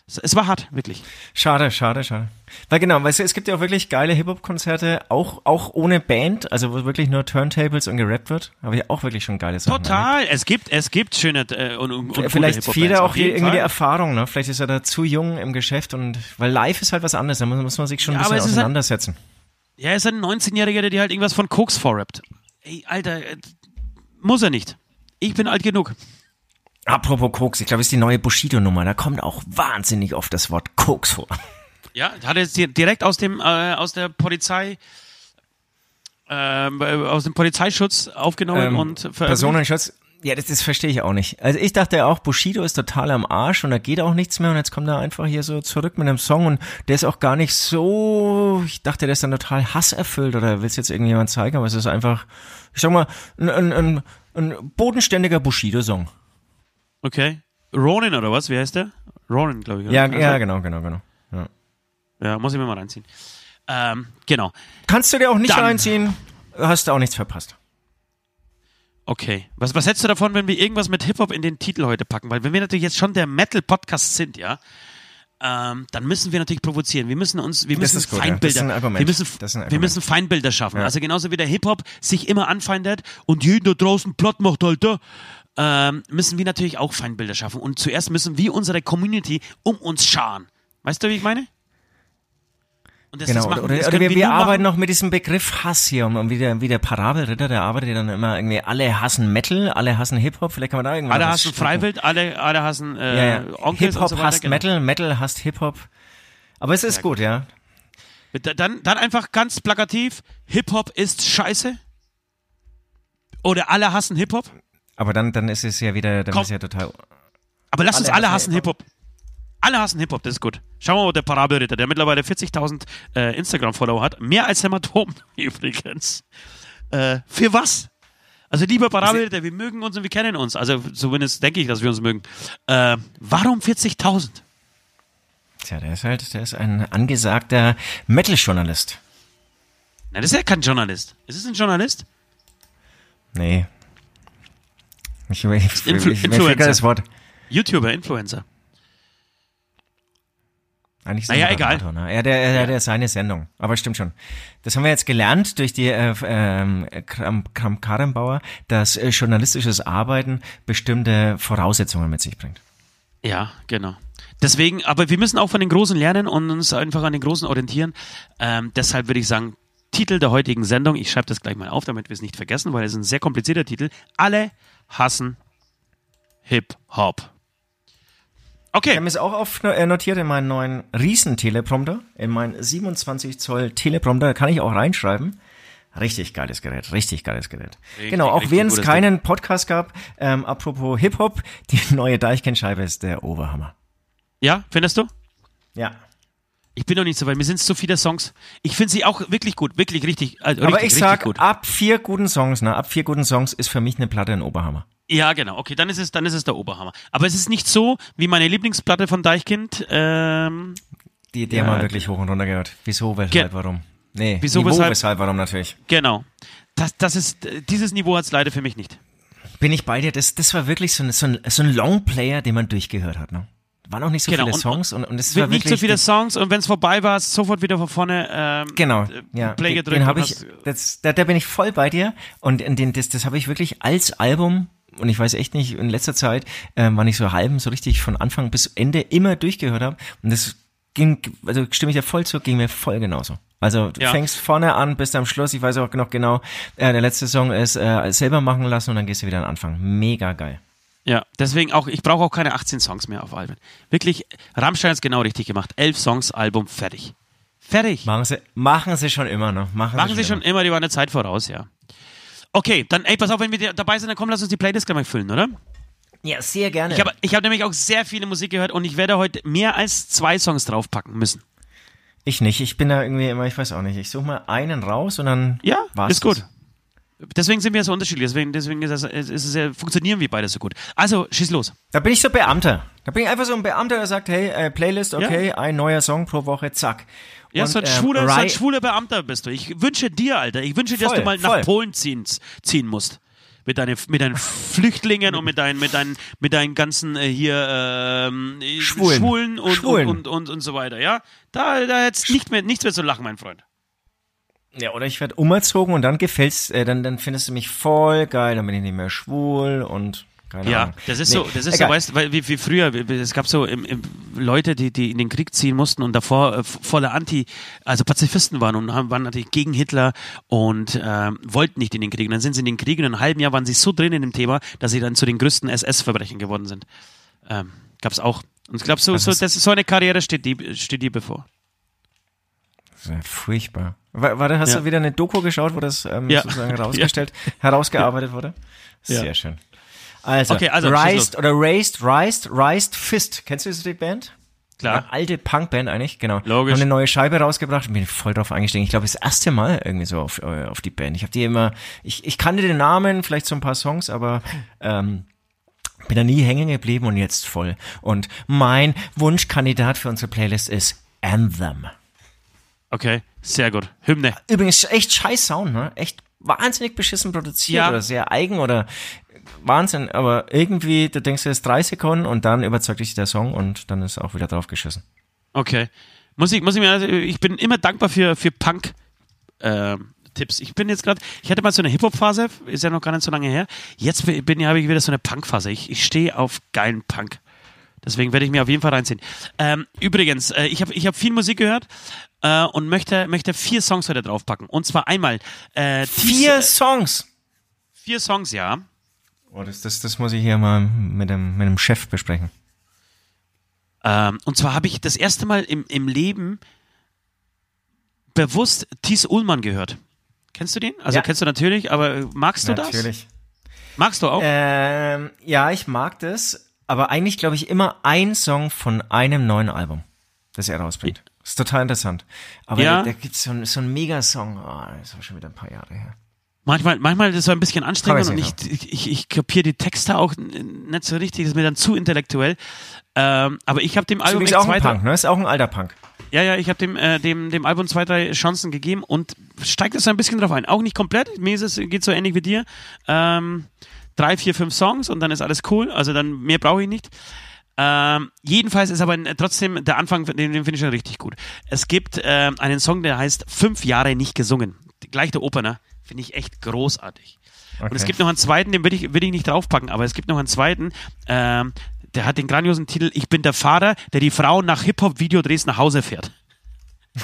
Es, war hart, wirklich. Schade, schade, schade. Weil genau, weißt du, es gibt ja auch wirklich geile Hip-Hop-Konzerte, auch, auch ohne Band, also wo wirklich nur Turntables und gerappt wird. Habe ich auch wirklich schon geile Sachen. Total. Es gibt, es gibt schöne äh, und, und gute Vielleicht fehlt er auch irgendwie die Fall. Erfahrung, ne? Vielleicht ist er da zu jung im Geschäft und weil live ist halt was anderes, da muss, muss man sich schon ein Ja, aber bisschen auseinandersetzen. Ja, er ist ein 19-Jähriger, der dir halt irgendwas von Koks vorrappt. Ey, Alter, äh, muss er nicht. Ich bin alt genug. Apropos Koks, ich glaube, es ist die neue Bushido-Nummer, da kommt auch wahnsinnig oft das Wort Koks vor. Ja, hat er direkt aus dem äh, aus der Polizei ähm, äh, aus dem Polizeischutz aufgenommen Ähm, und veröffentlicht. Personenschutz, ja, das, das verstehe ich auch nicht. Also ich dachte ja auch, Bushido ist total am Arsch und da geht auch nichts mehr und jetzt kommt er einfach hier so zurück mit einem Song und der ist auch gar nicht so, ich dachte, der ist dann total hasserfüllt oder will es jetzt irgendjemand zeigen, aber es ist einfach, ich sag mal, ein, ein, ein, ein bodenständiger Bushido-Song. Okay. Ronin oder was? Wie heißt der? Ronin, glaube ich. Ja, Also, ja, genau, genau, genau. Ja. Ja, muss ich mir mal reinziehen. Ähm, genau. Kannst du dir auch nicht Dann. reinziehen, hast du auch nichts verpasst. Okay. Was, was hältst du davon, wenn wir irgendwas mit Hip-Hop in den Titel heute packen? Weil wenn wir natürlich jetzt schon der Metal-Podcast sind, ja, ähm, dann müssen wir natürlich provozieren. Wir müssen uns, wir müssen gut, ja. Feindbilder, Argument. wir müssen, wir müssen Feindbilder schaffen. Ja. Also genauso wie der Hip-Hop sich immer anfeindet und jeden da draußen platt macht, Alter, ähm, müssen wir natürlich auch Feindbilder schaffen. Und zuerst müssen wir unsere Community um uns scharen. Weißt du, wie ich meine? Und das, Genau, das machen, oder, oder wir, wir arbeiten machen. noch mit diesem Begriff Hass hier, um wie, der, wie der Parabelritter, der arbeitet ja dann immer irgendwie, alle hassen Metal, alle hassen Hip-Hop, vielleicht kann man da irgendwas Alle hassen. Freiwild, alle, alle hassen äh, Ja, ja. Hip-Hop und so hasst genau. Metal, Metal hasst Hip-Hop. Aber es ist gut, ja. Da- Dann, dann einfach ganz plakativ, Hip-Hop ist scheiße. Oder alle hassen Hip-Hop. Aber dann, dann ist es ja wieder, dann Komm. ist es ja total. Aber lass uns Alle hassen Hip-Hop. Alle hassen Hip-Hop, das ist gut. Schauen wir mal, der Parabelritter, der mittlerweile 40.000 äh, Instagram-Follower hat. Mehr als Hämatom *laughs* übrigens. Äh, für was? Also lieber Parabelritter, wir mögen uns und wir kennen uns. Also zumindest denke ich, dass wir uns mögen. Äh, warum 40.000? Tja, der ist halt, der ist ein angesagter Metal-Journalist. Na, das ist ja kein Journalist. Ist es ein Journalist? Nee. Ich, ich, Influ- ich, Influencer. das Wort. YouTuber, Influencer. Eigentlich ist Naja, er egal. Moderator, Ne? Ja, der, der, der ist seine Sendung. Aber stimmt schon. Das haben wir jetzt gelernt durch die äh, Kram, Kram Karrenbauer, dass äh, journalistisches Arbeiten bestimmte Voraussetzungen mit sich bringt. Ja, genau. Deswegen, aber wir müssen auch von den Großen lernen und uns einfach an den Großen orientieren. Ähm, deshalb würde ich sagen, Titel der heutigen Sendung, ich schreibe das gleich mal auf, damit wir es nicht vergessen, weil es ist ein sehr komplizierter Titel. Alle hassen Hip-Hop. Ich Okay, habe es auch auf, äh, notiert in meinen neuen Riesen-Teleprompter, in meinen 27 Zoll Teleprompter, da kann ich auch reinschreiben. Richtig geiles Gerät, richtig geiles Gerät. genau, auch richtig während es keinen Podcast gab, ähm, apropos Hip-Hop, die *laughs* neue Deichkennscheibe ist der Oberhammer. ja, findest du? Ja. Ich bin noch nicht so weit, mir sind zu viele Songs. Ich finde sie auch wirklich gut, wirklich richtig, also Aber richtig, ich sag, gut. ab vier guten Songs, ne, ab vier guten Songs ist für mich eine Platte ein Oberhammer. Ja, genau. Okay, dann ist es, dann ist es der Oberhammer. Aber es ist nicht so wie meine Lieblingsplatte von Deichkind. Ähm, Die, die Ja, haben wir wirklich hoch und runter gehört. Wieso, weshalb, Ge- warum? Nee, Wieso, Niveau, weshalb? weshalb, warum natürlich. genau. Das, das ist, dieses Niveau hat es leider für mich nicht. Bin ich bei dir, das, das war wirklich so ein, so ein, so ein Longplayer, den man durchgehört hat, ne? Waren auch nicht so Genau, viele und- Songs und, und es Wird war nicht wirklich... so viele Songs und wenn es vorbei war, ist sofort wieder von vorne ähm, Genau, äh, ja. Play Den, gedrückt. den und habe ich, das, da, da bin ich voll bei dir und den, das, das habe ich wirklich als Album und ich weiß echt nicht, in letzter Zeit, ähm, wann ich so halben, so richtig von Anfang bis Ende immer durchgehört habe und das ging, also stimme ich dir voll zu, ging mir voll genauso. Also du Ja. fängst vorne an, bis am Schluss, ich weiß auch noch genau, äh, der letzte Song ist äh, selber machen lassen und dann gehst du wieder an den Anfang. Mega geil. Ja, deswegen auch, ich brauche auch keine 18 Songs mehr auf Alben. Wirklich, Rammstein hat es genau richtig gemacht. Elf Songs, Album, fertig. Fertig. Machen sie, machen sie schon immer, ne? Machen, Machen sie immer. schon immer, die waren eine Zeit voraus, ja. Okay, dann, ey, pass auf, wenn wir dabei sind, dann komm, lass uns die Playlist gleich mal füllen, oder? Ja, sehr gerne. Ich habe ich hab nämlich auch sehr viele Musik gehört und ich werde heute mehr als zwei Songs draufpacken müssen. Ich nicht. Ich bin da irgendwie immer, ich weiß auch nicht. Ich suche mal einen raus und dann Ja, war's ist gut. das. Deswegen sind wir so unterschiedlich, deswegen, deswegen ist es, ist es, ja- funktionieren wir beide so gut. Also, schieß los. Da bin ich so Beamter. Da bin ich einfach so ein Beamter, der sagt, hey, äh, Playlist, okay, ein neuer Song pro Woche, zack. Ja, Und, so ein, ähm, schwuler, so ein schwuler Beamter bist du. Ich wünsche dir, Alter, ich wünsche dir, dass du mal voll. nach Polen ziehen, ziehen musst. mit, deine, mit deinen Flüchtlingen und mit deinen, mit deinen, mit deinen ganzen äh, hier ähm, Schwulen. Schwulen, und, Schwulen. Und, und, und, und so weiter, ja? Da, da jetzt nicht mehr, nichts mehr zu lachen, mein Freund. Ja, oder ich werde umerzogen und dann gefällt's, äh, dann, dann findest du mich voll geil, dann bin ich nicht mehr schwul und keine Ja, Ahnung. das ist Nee, so, das ist egal. so, weißt du, weil wie, wie früher, es gab so im, im, Leute, die, die in den Krieg ziehen mussten und davor äh, voller Anti, also Pazifisten waren und haben, waren natürlich gegen Hitler und ähm, wollten nicht in den Krieg. Und dann sind sie in den Krieg und in einem halben Jahr waren sie so drin in dem Thema, dass sie dann zu den größten SS-Verbrechern geworden sind. Ähm, gab's auch. Und ich glaube, so, so, das so eine Karriere steht die, steht dir bevor. Das ist ja furchtbar. War, war, hast Ja. du wieder eine Doku geschaut, wo das ähm, Ja. sozusagen *laughs* herausgestellt, herausgearbeitet wurde? Sehr Ja. schön. Also, Okay, also, Raised oder Raised, Raised, Raised Fist. Kennst du diese Band? Klar. Eine alte Punkband eigentlich, genau. Logisch. Haben eine neue Scheibe rausgebracht und bin voll drauf eingestiegen. Ich glaube, das erste Mal irgendwie so auf, äh, auf die Band. Ich habe die immer, ich, ich kannte den Namen, vielleicht so ein paar Songs, aber ähm, bin da nie hängen geblieben und jetzt voll. Und mein Wunschkandidat für unsere Playlist ist Anthem. Okay, sehr gut. Hymne. Übrigens echt scheiß Sound, ne? Echt wahnsinnig beschissen produziert Ja. oder sehr eigen oder Wahnsinn, aber irgendwie, du denkst, ist drei Sekunden und dann überzeugt dich der Song und dann ist auch wieder drauf geschissen. Okay. Muss ich, muss ich mir, also, ich bin immer dankbar für, für Punk, ähm, Tipps. Ich bin jetzt gerade, ich hatte mal so eine Hip-Hop-Phase, ist ja noch gar nicht so lange her. Jetzt bin, bin habe ich wieder so eine Punk-Phase. Ich, ich stehe auf geilen Punk. Deswegen werde ich mir auf jeden Fall reinziehen. Ähm, übrigens, äh, ich habe ich hab viel Musik gehört äh, und möchte, möchte vier Songs heute draufpacken. Und zwar einmal äh, Vier dies- Songs! vier Songs, ja. Oh, das, das, das muss ich hier mal mit dem, mit dem Chef besprechen. Ähm, und zwar habe ich das erste Mal im, im Leben bewusst Thies Ullmann gehört. Kennst du den? Also Ja. kennst du natürlich, aber äh, magst du das? Natürlich. Magst du auch? Ähm, ja, ich mag das, aber eigentlich glaube ich immer ein Song von einem neuen Album, das er rausbringt. Ist total interessant. Aber Ja. da, da gibt so es so einen Megasong, oh, das ist aber schon wieder ein paar Jahre her. Manchmal, manchmal ist es so ein bisschen anstrengend und ich, ich, ich, ich kapiere die Texte auch nicht so richtig, das ist mir dann zu intellektuell. Ähm, aber ich habe dem Ist Album echt auch zwei, ein Punk, ne? Ist auch ein alter Punk. Ja, ja, ich habe dem, äh, dem, dem Album zwei, drei Chancen gegeben und steigt es ein bisschen drauf ein. Auch nicht komplett, mir ist es, geht so ähnlich wie dir. Ähm, drei, vier, fünf Songs und dann ist alles cool. Also dann mehr brauche ich nicht. Ähm, jedenfalls ist aber trotzdem der Anfang, den, den finde ich schon richtig gut. Es gibt ähm, einen Song, der heißt Fünf Jahre nicht gesungen. Gleich der Opener. Finde ich echt großartig. Und es Okay. gibt noch einen zweiten, den will ich, will ich nicht draufpacken, aber es gibt noch einen zweiten, ähm, der hat den grandiosen Titel Ich bin der Vater, der die Frauen nach Hip-Hop-Videodrehs nach Hause fährt. *laughs*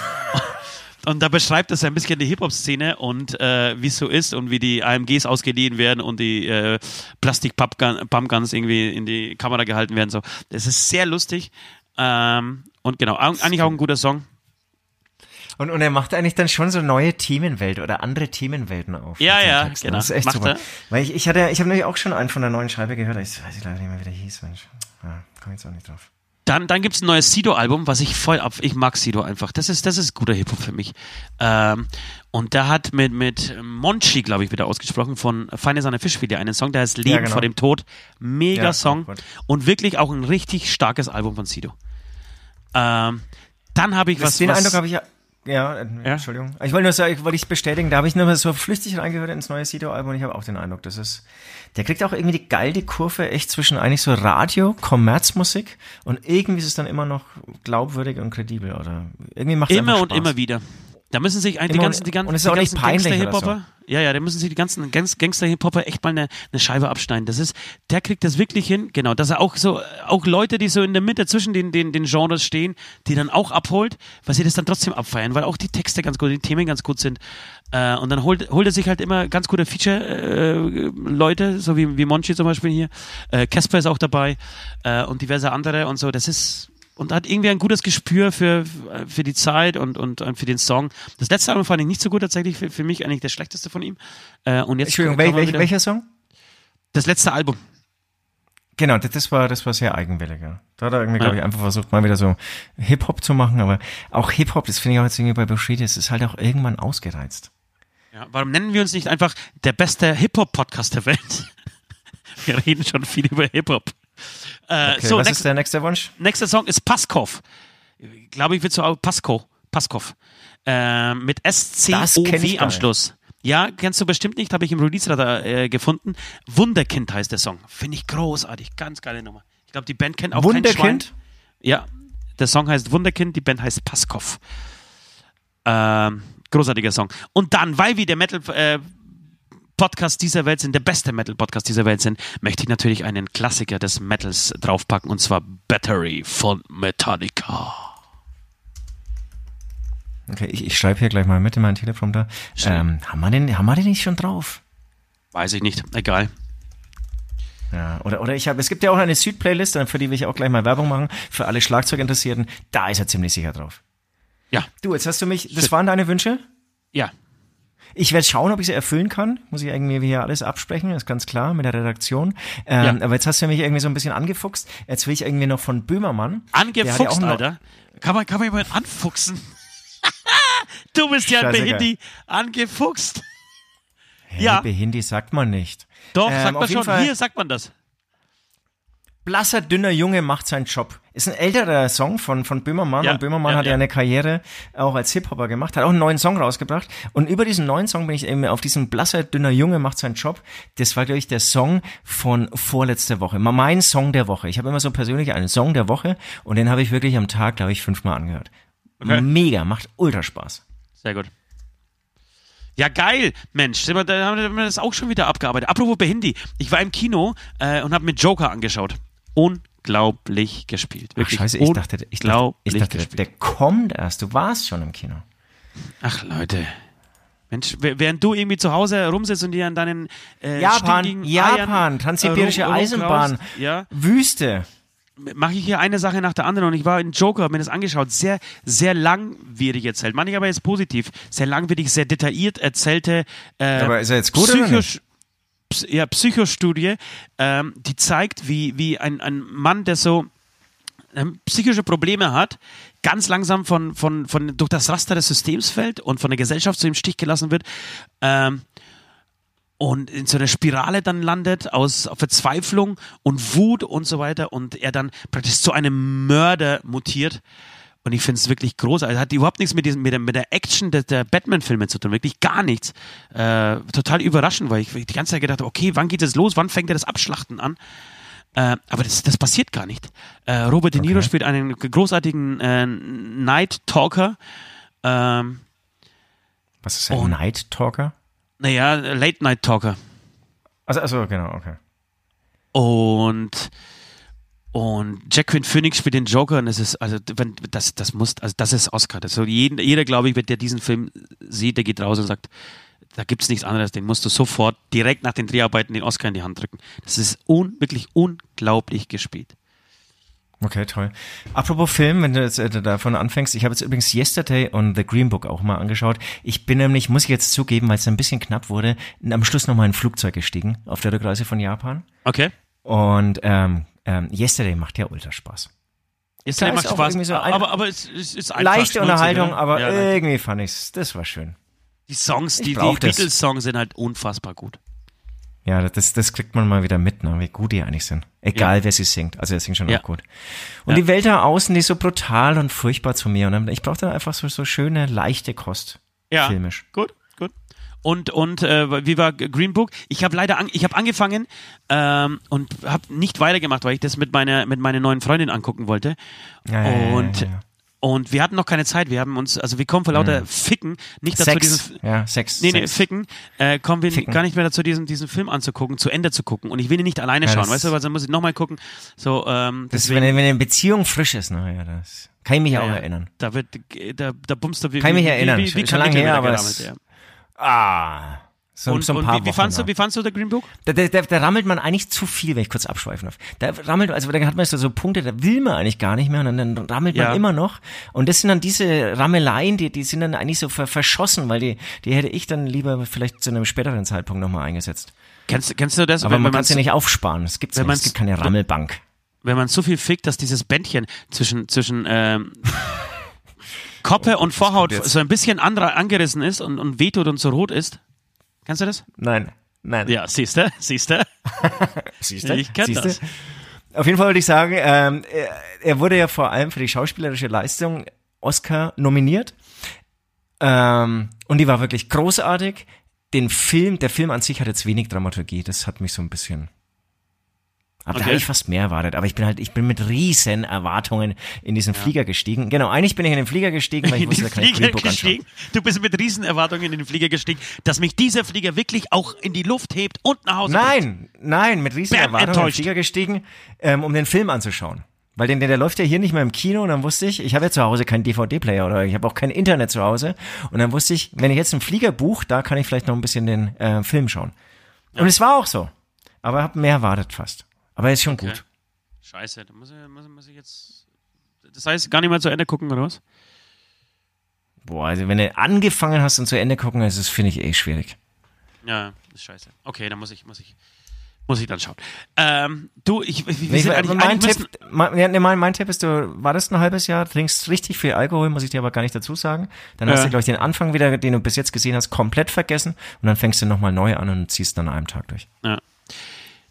Und da beschreibt es ein bisschen die Hip-Hop-Szene und äh, wie es so ist und wie die AMGs ausgeliehen werden und die äh, Plastik-Pumpguns irgendwie in die Kamera gehalten werden. So. Das ist sehr lustig. Ähm, und genau, au- eigentlich auch ein guter Song. Und, und er macht eigentlich dann schon so neue Themenwelt oder andere Themenwelten auf. Ja, ja, Texten. genau. Das ist echt Macht super. er. Weil ich, ich hatte, ich habe nämlich auch schon einen von der neuen Scheibe gehört, ich weiß ich leider nicht mehr, wie der hieß, Mensch. Ja, komm jetzt auch nicht drauf. Dann, dann gibt es ein neues Sido-Album, was ich voll ab. Ich mag Sido einfach. Das ist, das ist guter Hip-Hop für mich. Ähm, und da hat mit, mit Monchi, glaube ich, wieder ausgesprochen, von Feine Sahne Fischfilet einen Song, der heißt Leben genau. vor dem Tod. Mega Ja, Song. gut. Und wirklich auch ein richtig starkes Album von Sido. Ähm, dann habe ich Was, was. den was Eindruck habe ich ja. Ja, äh, Ja? Entschuldigung. Ich wollte nur sagen, ich wollte ich bestätigen, da habe ich nur mal so flüchtig reingehört ins neue Sido-Album und ich habe auch den Eindruck, das ist, der kriegt auch irgendwie die geile Kurve echt zwischen eigentlich so Radio, Kommerzmusik und irgendwie ist es dann immer noch glaubwürdig und kredibel oder irgendwie macht es Immer und Spaß. immer wieder. Da müssen sich eigentlich die Immer und- ganzen, die ganzen, und es ist die auch nicht ganzen peinlich oder Gangster-Hip-Hopper, ja, ja, da müssen sich die ganzen Gangs- Gangster-Hip-Hopper echt mal eine, eine Scheibe abschneiden. Das ist, der kriegt das wirklich hin, genau, dass er auch so, auch Leute, die so in der Mitte zwischen den, den, den Genres stehen, die dann auch abholt, weil sie das dann trotzdem abfeiern, weil auch die Texte ganz gut, die Themen ganz gut sind. Äh, und dann holt, holt er sich halt immer ganz gute Feature-Leute, so wie, wie Monchi zum Beispiel hier. Äh, Casper ist auch dabei äh, und diverse andere und so. Das ist, und hat irgendwie ein gutes Gespür für, für die Zeit und, und, und für den Song. Das letzte Album fand ich nicht so gut, tatsächlich für, für mich eigentlich das schlechteste von ihm. Äh, und jetzt Entschuldigung, wel, wel, welcher Song? Das letzte Album. Genau, das, war das war sehr eigenwillig. Ja. Da hat er irgendwie, glaube Ja. ich, einfach versucht, mal wieder so Hip-Hop zu machen, aber auch Hip-Hop, das finde ich auch jetzt irgendwie bei Bushido, das ist halt auch irgendwann ausgereizt. Ja, warum nennen wir uns nicht einfach der beste Hip-Hop-Podcast der Welt? *laughs* wir reden schon viel über Hip-Hop. Äh, Okay, so, was next, ist der nächste Wunsch? nächster Song ist Paskov. Glaube ich, wird so auch Pasko. Paskov. Äh, mit S-C-O-W am. Schluss. Ja, kennst du bestimmt nicht, habe ich im Release-Radar äh, gefunden. Wunderkind heißt der Song. Finde ich großartig, ganz geile Nummer. Ich glaube, die Band kennt auch Wunderkind? kein Schwein. Ja, der Song heißt Wunderkind, die Band heißt Paskov. Ähm, großartiger Song. Und dann, weil wir der Metal äh, Podcast dieser Welt sind, der beste Metal Podcast dieser Welt sind, möchte ich natürlich einen Klassiker des Metals draufpacken und zwar Battery von Metallica. Okay, ich, ich schreibe hier gleich mal mit in meinem Telefon da. Ähm, haben, wir den, haben wir den nicht schon drauf? Weiß ich nicht, egal. Ja, oder, oder ich habe, es gibt ja auch eine Süd-Playlist, für die will ich auch gleich mal Werbung machen, für alle Schlagzeuginteressierten. Da ist er ziemlich sicher drauf. Ja. Du, jetzt hast du mich, das waren deine Wünsche? Ja. Ich werde schauen, ob ich sie erfüllen kann. Muss ich irgendwie hier alles absprechen, ist ganz klar, mit der Redaktion. Ähm, ja. Aber jetzt hast du mich irgendwie so ein bisschen angefuchst. Jetzt will ich irgendwie noch von Böhmermann. Angefuchst, ja Alter? Kann man, kann man jemanden anfuchsen? *laughs* du bist ja ein Behindi. Angefuchst. Hey, ja. Behindi sagt man nicht. Doch, ähm, sagt man schon. Fall, Hier sagt man das. Blasser, dünner Junge macht seinen Job. Ist ein älterer Song von, von Böhmermann. Ja, und Böhmermann ja, hat ja eine Karriere auch als Hip-Hopper gemacht, hat auch einen neuen Song rausgebracht. Und über diesen neuen Song bin ich eben auf diesen Blasser, dünner Junge macht seinen Job. Das war, glaube ich, der Song von vorletzter Woche. Mal mein Song der Woche. Ich habe immer so persönlich einen Song der Woche und den habe ich wirklich am Tag, glaube ich, fünfmal angehört. Okay. Mega, macht ultra Spaß. Sehr gut. Ja, geil, Mensch, da haben wir das auch schon wieder abgearbeitet. Apropos Behindi, ich war im Kino äh, und habe mir Joker angeschaut unglaublich gespielt. Wirklich Ach, scheiße, ich dachte, ich dachte, ich dachte der kommt erst. Du warst schon im Kino. Ach, Leute. Mensch, während du irgendwie zu Hause rumsitzt und dir an deinen äh, Japan, Japan, Eiern, transsibirische äh, Eisenbahn, ja, Wüste. Mache ich hier eine Sache nach der anderen und ich war in Joker, habe mir das angeschaut. Sehr, sehr langwierig erzählt. Manche aber jetzt positiv. Sehr langwierig, sehr detailliert erzählte. Äh, aber ist er jetzt gut oder nicht? Ja, Psychostudie, ähm, die zeigt, wie, wie ein, ein Mann, der so ähm, psychische Probleme hat, ganz langsam von, von, von, durch das Raster des Systems fällt und von der Gesellschaft zu im Stich gelassen wird. Ähm, und in so einer Spirale dann landet aus Verzweiflung und Wut und so weiter und er dann praktisch zu einem Mörder mutiert. Und ich finde es wirklich großartig. Hat überhaupt nichts mit, diesem, mit, der, mit der Action der, der Batman-Filme zu tun. Wirklich gar nichts. Äh, total überraschend, weil ich die ganze Zeit gedacht habe, okay, wann geht es los? Wann fängt er das Abschlachten an? Äh, aber das, das passiert gar nicht. Äh, Robert De Niro okay. spielt einen großartigen äh, Night Talker. Ähm, Was ist ein Night Talker? Naja, Late Night Talker. Also, also genau, okay. Und und Jacqueline Phoenix spielt den Joker und es ist, also, wenn, das, das muss, also, das ist Oscar. Das so jeder, jeder glaube ich, der diesen Film sieht, der geht raus und sagt, da gibt es nichts anderes, den musst du sofort direkt nach den Dreharbeiten den Oscar in die Hand drücken. Das ist un, wirklich unglaublich gespielt. Okay, toll. Apropos Film, wenn du jetzt äh, davon anfängst, ich habe jetzt übrigens Yesterday und The Green Book auch mal angeschaut. Ich bin nämlich, muss ich jetzt zugeben, weil es ein bisschen knapp wurde, am Schluss nochmal in ein Flugzeug gestiegen auf der Rückreise von Japan. Okay. Und ähm, ähm, Yesterday macht ja ultra Spaß. Yesterday macht Spaß, so aber, aber es, es ist einfach Leichte Unterhaltung, aber ja, irgendwie fand ich's, das war schön. Die Songs, die, die Beatles-Songs sind halt unfassbar gut. Ja, das, das kriegt man mal wieder mit, ne, wie gut die eigentlich sind. Egal, ja. wer sie singt. Also er singt schon ja. auch gut. Und ja. die Welt da außen, die ist so brutal und furchtbar zu mir. Und ich brauche dann einfach so, so schöne, leichte Kost. Ja, filmisch. gut und und äh, wie war Green Book? Ich habe leider an, ich habe angefangen ähm, und habe nicht weitergemacht, weil ich das mit meiner mit meiner neuen Freundin angucken wollte. Ja, und ja, ja, und wir hatten noch keine Zeit. Wir haben uns, also wir kommen vor lauter mhm. Ficken nicht dazu, diesen. Ja, Sex. Nee, nee, Sex. Ficken. Äh, kommen wir Ficken. gar nicht mehr dazu, diesen, diesen Film anzugucken, zu Ende zu gucken. Und ich will ihn nicht alleine ja, schauen, weißt du, weil dann muss ich nochmal gucken. So, ähm, das, wenn, wenn eine Beziehung frisch ist, naja, das kann ich mich ja, auch erinnern. Da wird, da, da bummst du wie. Kann ich mich erinnern. Wie, wie, wie schon lange her, aber. Es, ja. Ah. So, und, so und wie, wie, fandst du, wie fandst du der Green Book? Da, da, da, da rammelt man eigentlich zu viel, wenn ich kurz abschweifen darf. Da rammelt, also da hat man so, so Punkte, da will man eigentlich gar nicht mehr und dann, dann rammelt ja. man immer noch. Und das sind dann diese Rammeleien, die, die sind dann eigentlich so ver, verschossen, weil die, die hätte ich dann lieber vielleicht zu einem späteren Zeitpunkt nochmal eingesetzt. Kennst, kennst du das? Aber wenn, man kann es ja nicht aufsparen. Es, gibt's nicht. es gibt keine Rammelbank. Wenn man so viel fickt, dass dieses Bändchen zwischen, zwischen ähm, Koppe und Vorhaut so ein bisschen anderer angerissen ist und, und wehtut und so rot ist. Kennst du das? Nein. Nein. Ja, siehst du? Siehst du? *laughs* siehst du? Ich kenne das. Auf jeden Fall würde ich sagen, ähm, er wurde ja vor allem für die schauspielerische Leistung Oscar nominiert. Ähm, und die war wirklich großartig. den Film, der Film an sich hat jetzt wenig Dramaturgie, das hat mich so ein bisschen. Aber Okay. da habe ich fast mehr erwartet. Aber ich bin halt, ich bin mit riesen Erwartungen in diesen Flieger gestiegen. Genau, eigentlich bin ich in den Flieger gestiegen, weil ich in wusste, da kann ich Flieger Green Book anschauen. gestiegen. Du bist mit Riesenerwartungen in den Flieger gestiegen, dass mich dieser Flieger wirklich auch in die Luft hebt und nach Hause bringt. Nein, nein, mit riesen Bam, Erwartungen in den enttäuscht. Flieger gestiegen, ähm, um den Film anzuschauen. Weil den, der, der läuft ja hier nicht mehr im Kino und dann wusste ich, ich habe ja zu Hause keinen DVD-Player oder ich habe auch kein Internet zu Hause und dann wusste ich, wenn ich jetzt einen Flieger buche, da kann ich vielleicht noch ein bisschen den äh, Film schauen. Und es war auch so. Aber habe mehr erwartet fast. Aber ist schon Okay. gut. Scheiße, da muss ich, muss, ich- muss ich jetzt. Das heißt, gar nicht mal zu Ende gucken, oder was? Boah, also wenn du angefangen hast und zu Ende gucken, das ist, finde ich eh schwierig. Ja, ist scheiße. Okay, dann muss ich, muss ich, muss ich dann schauen. Ähm, du, ich, wir Nee, ich, eigentlich, mein, eigentlich Tipp, mein, nee, mein, mein Tipp ist, du wartest ein halbes Jahr, trinkst richtig viel Alkohol, muss ich dir aber gar nicht dazu sagen. Dann hast Ja. du, glaube ich, den Anfang wieder, den du bis jetzt gesehen hast, komplett vergessen und dann fängst du nochmal neu an und ziehst dann an einem Tag durch. ja.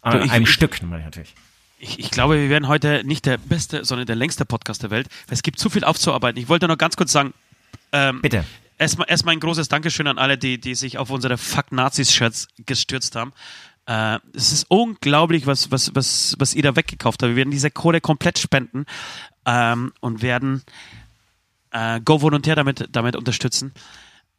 An Du, ich- einem ich- Stück natürlich. ich, ich glaube, wir werden heute nicht der beste, sondern der längste Podcast der Welt. weil Es gibt zu viel aufzuarbeiten. Ich wollte noch ganz kurz sagen, ähm, Bitte. Erstmal, erstmal ein großes Dankeschön an alle, die, die sich auf unsere Fuck Nazis-Shirts gestürzt haben. Äh, es ist unglaublich, was, was, was, was ihr da weggekauft habt. Wir werden diese Kohle komplett spenden ähm, und werden äh, Go Volontär damit, damit unterstützen.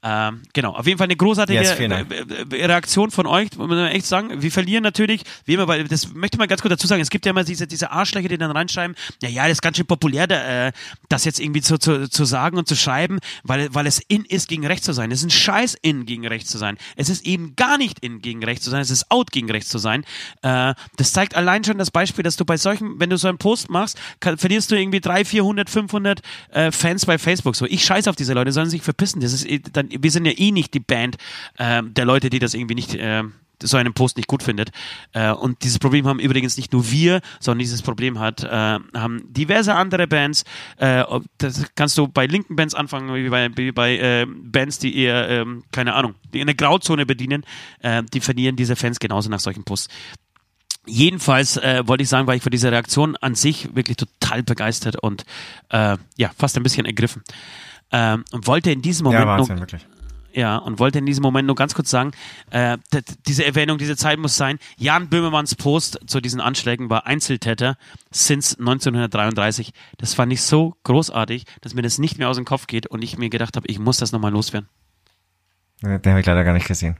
Ähm, genau, auf jeden Fall eine großartige Yes, äh, äh, Reaktion von euch, muss man echt sagen. Wir verlieren natürlich, wie immer, weil das möchte man ganz kurz dazu sagen, es gibt ja immer diese, diese Arschlöcher, die dann reinschreiben, ja, ja, das ist ganz schön populär, da, äh, das jetzt irgendwie zu, zu, zu sagen und zu schreiben, weil, weil es in ist, gegen rechts zu sein. Es ist ein Scheiß in, gegen rechts zu sein. Es ist eben gar nicht in, gegen rechts zu sein, es ist out, gegen rechts zu sein. Äh, das zeigt allein schon das Beispiel, dass du bei solchen, wenn du so einen Post machst, kann, verlierst du irgendwie 300, 400, 500 äh, Fans bei Facebook. So, ich scheiß auf diese Leute, sollen sich verpissen. Das ist, eh- dann, wir sind ja eh nicht die Band äh, der Leute, die das irgendwie nicht, äh, so einen Post nicht gut findet. Äh, und dieses Problem haben übrigens nicht nur wir, sondern dieses Problem hat, äh, haben diverse andere Bands. Äh, das kannst du bei linken Bands anfangen, wie bei, wie bei äh, Bands, die eher, ähm, keine Ahnung, die eine Grauzone bedienen. Äh, die verlieren diese Fans genauso nach solchen Posts. Jedenfalls äh, wollte ich sagen, war ich von dieser Reaktion an sich wirklich total begeistert und ja, fast ein bisschen ergriffen. Ähm, und wollte in diesem Moment Ja, nur, Wahnsinn, wirklich. ja, und wollte in diesem Moment nur ganz kurz sagen, äh, diese Erwähnung, diese Zeit muss sein. Jan Böhmermanns Post zu diesen Anschlägen war Einzeltäter since 1933. Das fand ich so großartig, dass mir das nicht mehr aus dem Kopf geht und ich mir gedacht habe, ich muss das nochmal loswerden. Den habe ich leider gar nicht gesehen.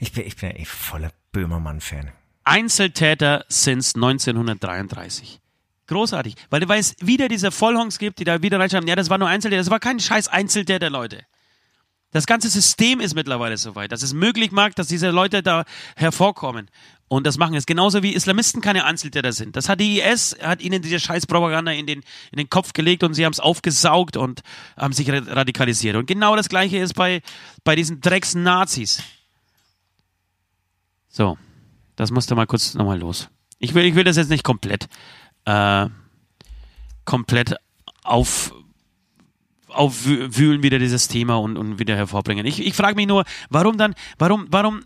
Ich bin, ich bin ja eh voller Böhmermann-Fan. Einzeltäter since 1933. Großartig, weil, weil es wieder diese Vollhongs gibt, die da wieder reinschreiben, ja, das war nur Einzeltäter, das war kein scheiß Einzeltäter, Leute. Das ganze System ist mittlerweile so weit, dass es möglich macht, dass diese Leute da hervorkommen und das machen es. Genauso wie Islamisten keine Einzeltäter sind. Das hat die IS, hat ihnen diese scheiß Propaganda in den, in den Kopf gelegt und sie haben es aufgesaugt und haben sich ra- radikalisiert. Und genau das gleiche ist bei, bei diesen Drecks-Nazis. So, das musste mal kurz nochmal los. Ich will, ich will das jetzt nicht komplett, äh, komplett auf, aufwühlen wieder dieses Thema und, und wieder hervorbringen. Ich, ich frage mich nur, warum dann, warum, warum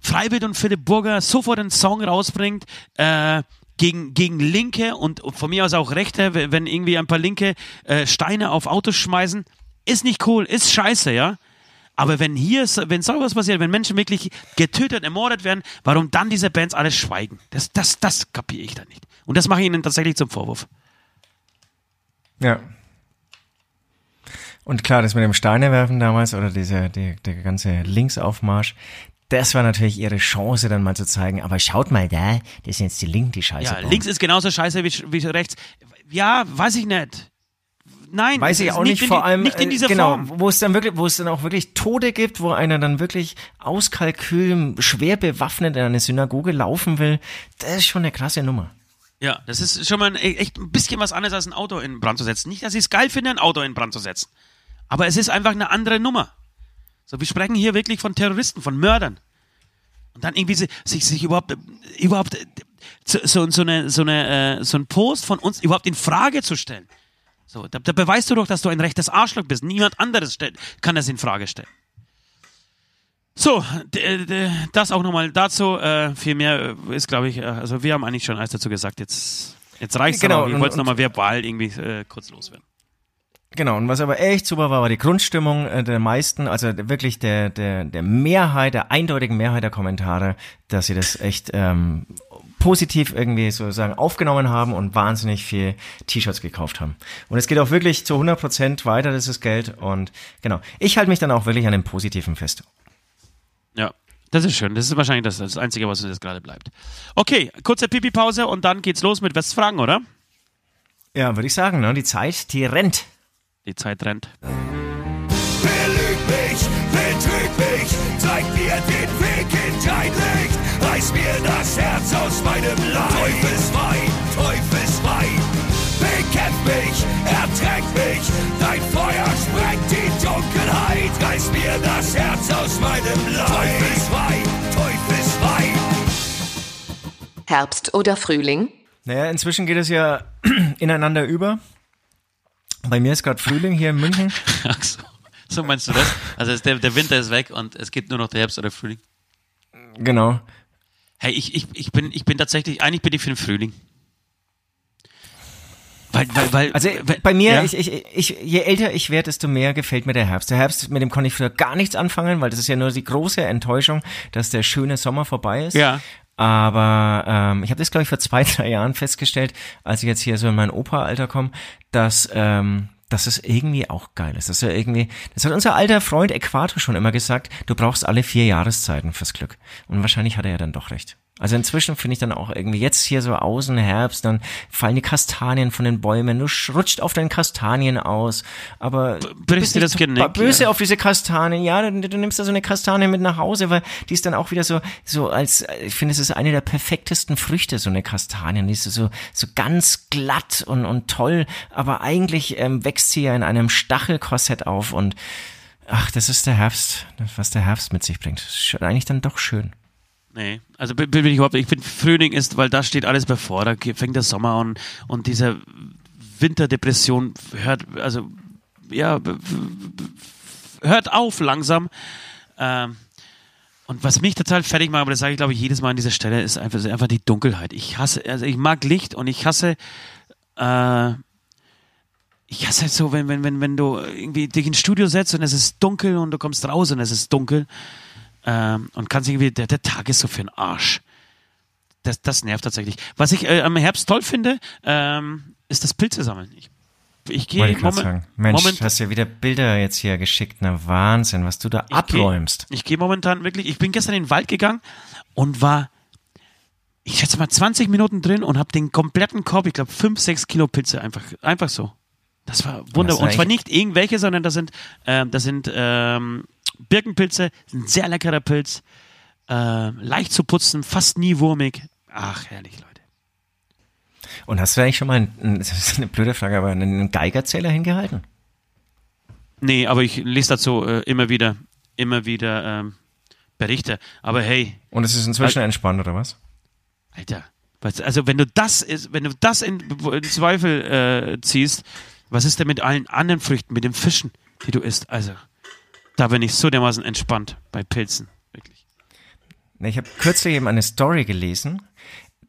Freiwild und Philipp Burger sofort einen Song rausbringt, äh, gegen, gegen Linke und von mir aus auch Rechte, wenn irgendwie ein paar Linke äh, Steine auf Autos schmeißen, ist nicht cool, ist scheiße, ja. Aber wenn hier, so- wenn sowas passiert, wenn Menschen wirklich getötet, ermordet werden, warum dann diese Bands alle schweigen? Das, das, das kapiere ich dann nicht. Und das mache ich ihnen tatsächlich zum Vorwurf. Ja. Und klar, das mit dem Steinewerfen damals oder dieser, die, der ganze Linksaufmarsch, das war natürlich ihre Chance, dann mal zu zeigen, aber schaut mal da, das sind jetzt die Linken, die Scheiße Ja, bauen. links ist genauso scheiße wie, wie rechts. Ja, weiß ich nicht. Nein, Weiß ich auch nicht, in vor die, allem, nicht in äh, dieser genau, Form. wo es dann wirklich, wo es dann auch wirklich Tode gibt, wo einer dann wirklich aus Kalkül schwer bewaffnet in eine Synagoge laufen will, das ist schon eine krasse Nummer. Ja, das ist schon mal ein, echt ein bisschen was anderes als ein Auto in Brand zu setzen. Nicht, dass ich es geil finde, ein Auto in Brand zu setzen. Aber es ist einfach eine andere Nummer. So, wir sprechen hier wirklich von Terroristen, von Mördern. Und dann irgendwie si- sich, sich überhaupt, überhaupt äh, so, so, so, eine, so, eine, äh, so ein Post von uns überhaupt in Frage zu stellen. So, da, da beweist du doch, dass du ein rechtes Arschloch bist. Niemand anderes stellt, kann das in Frage stellen. So, d- das auch nochmal dazu. Äh, viel mehr äh, ist, glaube ich, äh, also wir haben eigentlich schon alles dazu gesagt. Jetzt, jetzt reicht's Genau, aber. Ich wollte es nochmal verbal irgendwie äh, kurz loswerden. Genau, und was aber echt super war, war die Grundstimmung äh, der meisten, also wirklich der, der, der Mehrheit, der eindeutigen Mehrheit der Kommentare, dass sie das echt ähm, positiv irgendwie sozusagen aufgenommen haben und wahnsinnig viel T-Shirts gekauft haben. Und es geht auch wirklich zu 100 Prozent weiter, das ist Geld. Und genau, ich halte mich dann auch wirklich an dem Positiven fest. Ja, das ist schön. Das ist wahrscheinlich das, das Einzige, was uns jetzt gerade bleibt. Okay, kurze Pipi-Pause und dann geht's los mit Westfragen, oder? Ja, würde ich sagen, ne? die Zeit, die rennt. Die Zeit rennt. Belüg mich, betrüg mich, zeig mir den Weg in dein Licht. Reiß mir das Herz aus meinem Leib. Teufelswein, Teufelswein, bekämpf mich, ertränk mich. Dein Feuer sprengt die Dunkelheit. Reiß mir das Herz aus meinem Leib. Teufelswein, Teufelswein. Herbst oder Frühling? Naja, inzwischen geht es ja *clears throat* ineinander über. Bei mir ist gerade Frühling hier in München. *laughs* Ach so. So meinst du das? Also der, der Winter ist weg und es gibt nur noch der Herbst oder Frühling. Genau. Hey, ich, ich, ich, bin, ich bin tatsächlich, eigentlich bin ich für den Frühling. Weil, weil, weil, Also weil- bei mir, ja? ich, ich, ich, je älter ich werde, desto mehr gefällt mir der Herbst. Der Herbst, mit dem konnte ich früher gar nichts anfangen, weil das ist ja nur die große Enttäuschung, dass der schöne Sommer vorbei ist. Ja. Aber ähm, ich habe das, glaube ich, vor zwei, drei Jahren festgestellt, als ich jetzt hier so in mein Opa-Alter komme, dass, ähm, dass es irgendwie auch geil ist. Dass er irgendwie, das hat unser alter Freund Äquator schon immer gesagt, du brauchst alle vier Jahreszeiten fürs Glück. Und wahrscheinlich hat er ja dann doch recht. Also inzwischen finde ich dann auch irgendwie jetzt hier so außen Herbst, dann fallen die Kastanien von den Bäumen, du sch- rutscht auf deinen Kastanien aus, aber brichst dir das Genick, böse ja. auf diese Kastanien. Ja, du, du nimmst da so eine Kastanie mit nach Hause, weil die ist dann auch wieder so, so als, ich finde, es ist eine der perfektesten Früchte, so eine Kastanie. Die ist so, so ganz glatt und, und toll, aber eigentlich ähm, wächst sie ja in einem Stachelkorsett auf und ach, das ist der Herbst, was der Herbst mit sich bringt. Das ist eigentlich dann doch schön. Nee, also bin, bin ich überhaupt, ich finde Frühling ist, weil da steht alles bevor, da fängt der Sommer an und diese Winterdepression hört, also ja, hört auf langsam. Ähm, und was mich total fertig macht, aber das sage ich glaube ich jedes Mal an dieser Stelle, ist einfach, ist einfach die Dunkelheit. Ich hasse, also ich mag Licht und ich hasse, äh, ich hasse halt so, wenn, wenn, wenn, wenn du irgendwie dich ins Studio setzt und es ist dunkel und du kommst raus und es ist dunkel ähm, und kannst irgendwie, der, der Tag ist so für den Arsch. Das, das nervt tatsächlich. Was ich äh, am Herbst toll finde, ähm, ist das Pilze sammeln. Ich, ich gehe Wollte ich gerade moment, sagen. Mensch, moment, du hast ja wieder Bilder jetzt hier geschickt. Na Wahnsinn, was du da abräumst. Ich gehe momentan wirklich, ich bin gestern in den Wald gegangen und war, ich schätze mal 20 Minuten drin und habe den kompletten Korb, ich glaube 5, 6 Kilo Pilze einfach, einfach so. Das war wunderbar. Das war Und zwar nicht irgendwelche, sondern das sind, ähm, das sind ähm, Birkenpilze, sind ein sehr leckerer Pilz, äh, leicht zu putzen, fast nie wurmig. Ach, herrlich, Leute. Und hast du eigentlich schon mal, einen, *laughs* das ist eine blöde Frage, aber einen Geigerzähler hingehalten? Nee, aber ich lese dazu äh, immer wieder, immer wieder ähm, Berichte. Aber hey, Und es ist inzwischen entspannt, oder was? Alter, also wenn du das wenn du das in, in Zweifel äh, ziehst, was ist denn mit allen anderen Früchten, mit den Fischen, die du isst? Also, da bin ich so dermaßen entspannt bei Pilzen, wirklich. Ich habe kürzlich eben eine Story gelesen.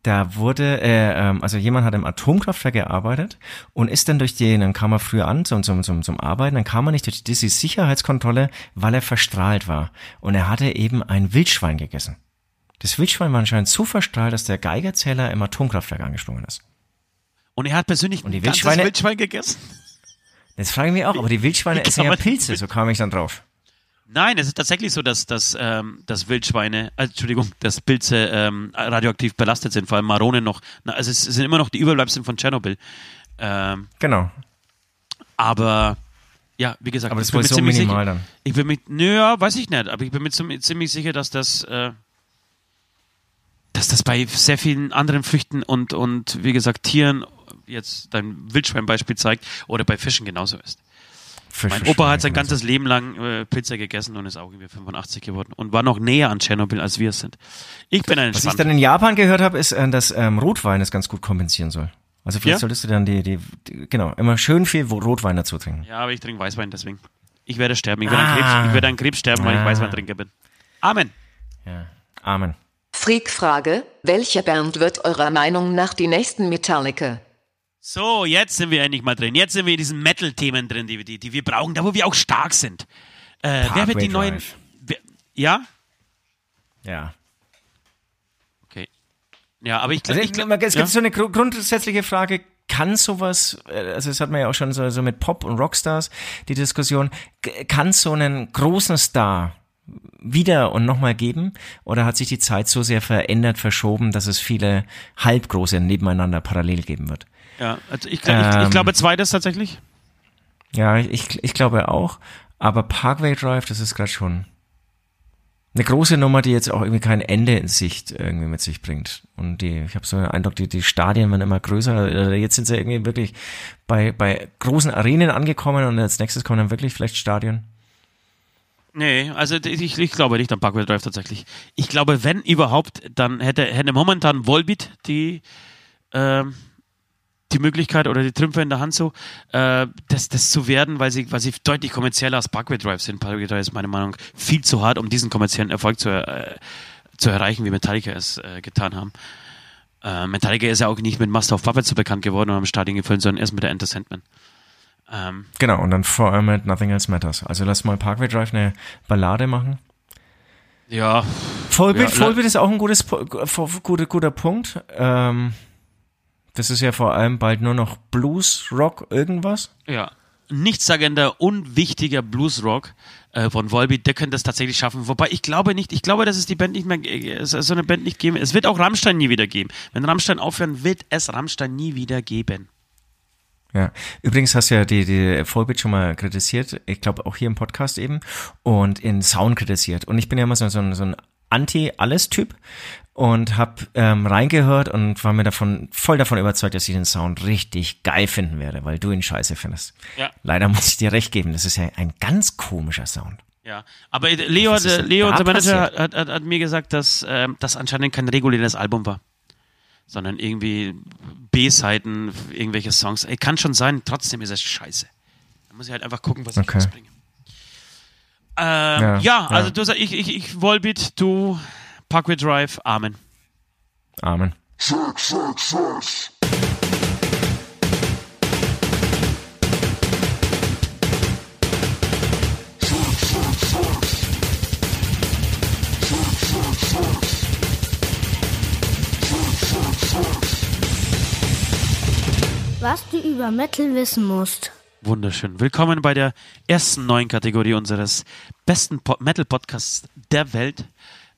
Da wurde, äh, ähm, also jemand hat im Atomkraftwerk gearbeitet und ist dann durch die, dann kam er früher an zum, zum, zum, zum Arbeiten, dann kam er nicht durch diese Sicherheitskontrolle, weil er verstrahlt war. Und er hatte eben ein Wildschwein gegessen. Das Wildschwein war anscheinend so verstrahlt, dass der Geigerzähler im Atomkraftwerk angesprungen ist. Und er hat persönlich Und die ein ganzes Wildschweine- Wildschwein gegessen? Das frage ich mich auch, aber die Wildschweine essen ja Pilze, so kam ich dann drauf. Nein, es ist tatsächlich so, dass, dass, ähm, dass Wildschweine, äh, Entschuldigung, dass Pilze ähm, radioaktiv belastet sind, vor allem Marone noch. Na, also es sind immer noch die Überbleibsel von Tschernobyl. Ähm, Genau. aber ja, wie gesagt, Aber das ich ist mir so minimal sicher, dann. Ich bin mit, nö, ja, weiß ich nicht, aber ich bin mir ziemlich, ziemlich sicher, dass das, äh, dass das bei sehr vielen anderen Früchten und, und wie gesagt, Tieren, jetzt dein Wildschweinbeispiel zeigt, oder bei Fischen genauso ist. Mein Opa hat sein ganzes Leben lang äh, Pilze gegessen und ist auch irgendwie 85 geworden und war noch näher an Tschernobyl, als wir es sind. Ich bin ein Was ich dann in Japan gehört habe, ist, äh, dass ähm, Rotwein es ganz gut kompensieren soll. Also vielleicht Ja? solltest du dann die, die, die, genau, immer schön viel Rotwein dazu trinken. Ja, aber ich trinke Weißwein deswegen. Ich werde sterben. Ich werde Ah. an Krebs, ich werde an Krebs sterben, weil ich Ah. Weißweintrinker bin. Amen. Ja. Amen. Freak-Frage, welche Band wird eurer Meinung nach die nächsten Metallica? So, jetzt sind wir endlich mal drin. Jetzt sind wir in diesen Metal-Themen drin, die, die, die wir brauchen, da wo wir auch stark sind. Äh, wer wird die neuen. Wer, ja? Ja. Okay. Ja, aber ich glaube. Also es gibt ja? so eine grundsätzliche Frage. Kann sowas, äh, also das hat man ja auch schon so, so mit Pop und Rockstars, die Diskussion, kann so einen großen Star wieder und nochmal geben? Oder hat sich die Zeit so sehr verändert, verschoben, dass es viele halbgroße nebeneinander parallel geben wird? Ja, also ich, ähm, ich, ich glaube zweites tatsächlich. Ja, ich, ich glaube auch. Aber Parkway Drive, das ist gerade schon eine große Nummer, die jetzt auch irgendwie kein Ende in Sicht irgendwie mit sich bringt. Und die, ich habe so den Eindruck, die, die Stadien werden immer größer. Jetzt sind sie irgendwie wirklich bei, bei großen Arenen angekommen und als nächstes kommen dann wirklich vielleicht Stadien. Nee, also ich, ich glaube nicht an Parkway Drive tatsächlich. Ich glaube, wenn überhaupt, dann hätte, hätte momentan Volbeat die, ähm, die Möglichkeit oder die Trümpfe in der Hand so, äh, das, das zu werden, weil sie, weil sie deutlich kommerzieller als Parkway Drive sind. Parkway Drive ist meiner Meinung nach viel zu hart, um diesen kommerziellen Erfolg zu, äh, zu erreichen, wie Metallica es äh, getan haben. Äh, Metallica ist ja auch nicht mit Master of Puppets so bekannt geworden und am Stadion gefüllt, sondern erst mit der Enter Sandman. Ähm, genau, und dann vor allem mit Nothing Else Matters. Also lass mal Parkway Drive eine Ballade machen. Ja. Vollbild, ja, Vollbild ist auch ein gutes, guter, guter Punkt. Ähm, das ist ja vor allem bald nur noch Blues, Rock, irgendwas. Ja. Nichtssagender, unwichtiger Bluesrock äh, von Volbeat, der könnte das tatsächlich schaffen. Wobei ich glaube nicht, ich glaube, dass es die Band nicht mehr, äh, so eine Band nicht geben. Es wird auch Rammstein nie wieder geben. Wenn Rammstein aufhören, wird es Rammstein nie wieder geben. Ja, übrigens hast du ja die, die Volbeat schon mal kritisiert, ich glaube auch hier im Podcast eben, und in Sound kritisiert. Und ich bin ja immer so, so, so ein Anti-Alles-Typ und habe ähm, reingehört und war mir davon voll davon überzeugt, dass ich den Sound richtig geil finden werde, weil du ihn scheiße findest. Ja. Leider muss ich dir recht geben, das ist ja ein ganz komischer Sound. Ja, aber Leo, Leo unser Manager, hat, hat, hat, mir gesagt, dass äh, das anscheinend kein reguläres Album war, sondern irgendwie B-Seiten, irgendwelche Songs. Ey, kann schon sein, trotzdem ist es scheiße. Da muss ich halt einfach gucken, was okay. ich rausbringe. Ähm, ja, ja, also du sagst, ich, ich, ich Volbeat, du Parkway Drive, Amen. Amen. Was du über Metal wissen musst. Wunderschön. Willkommen bei der ersten neuen Kategorie unseres besten Metal-Podcasts der Welt.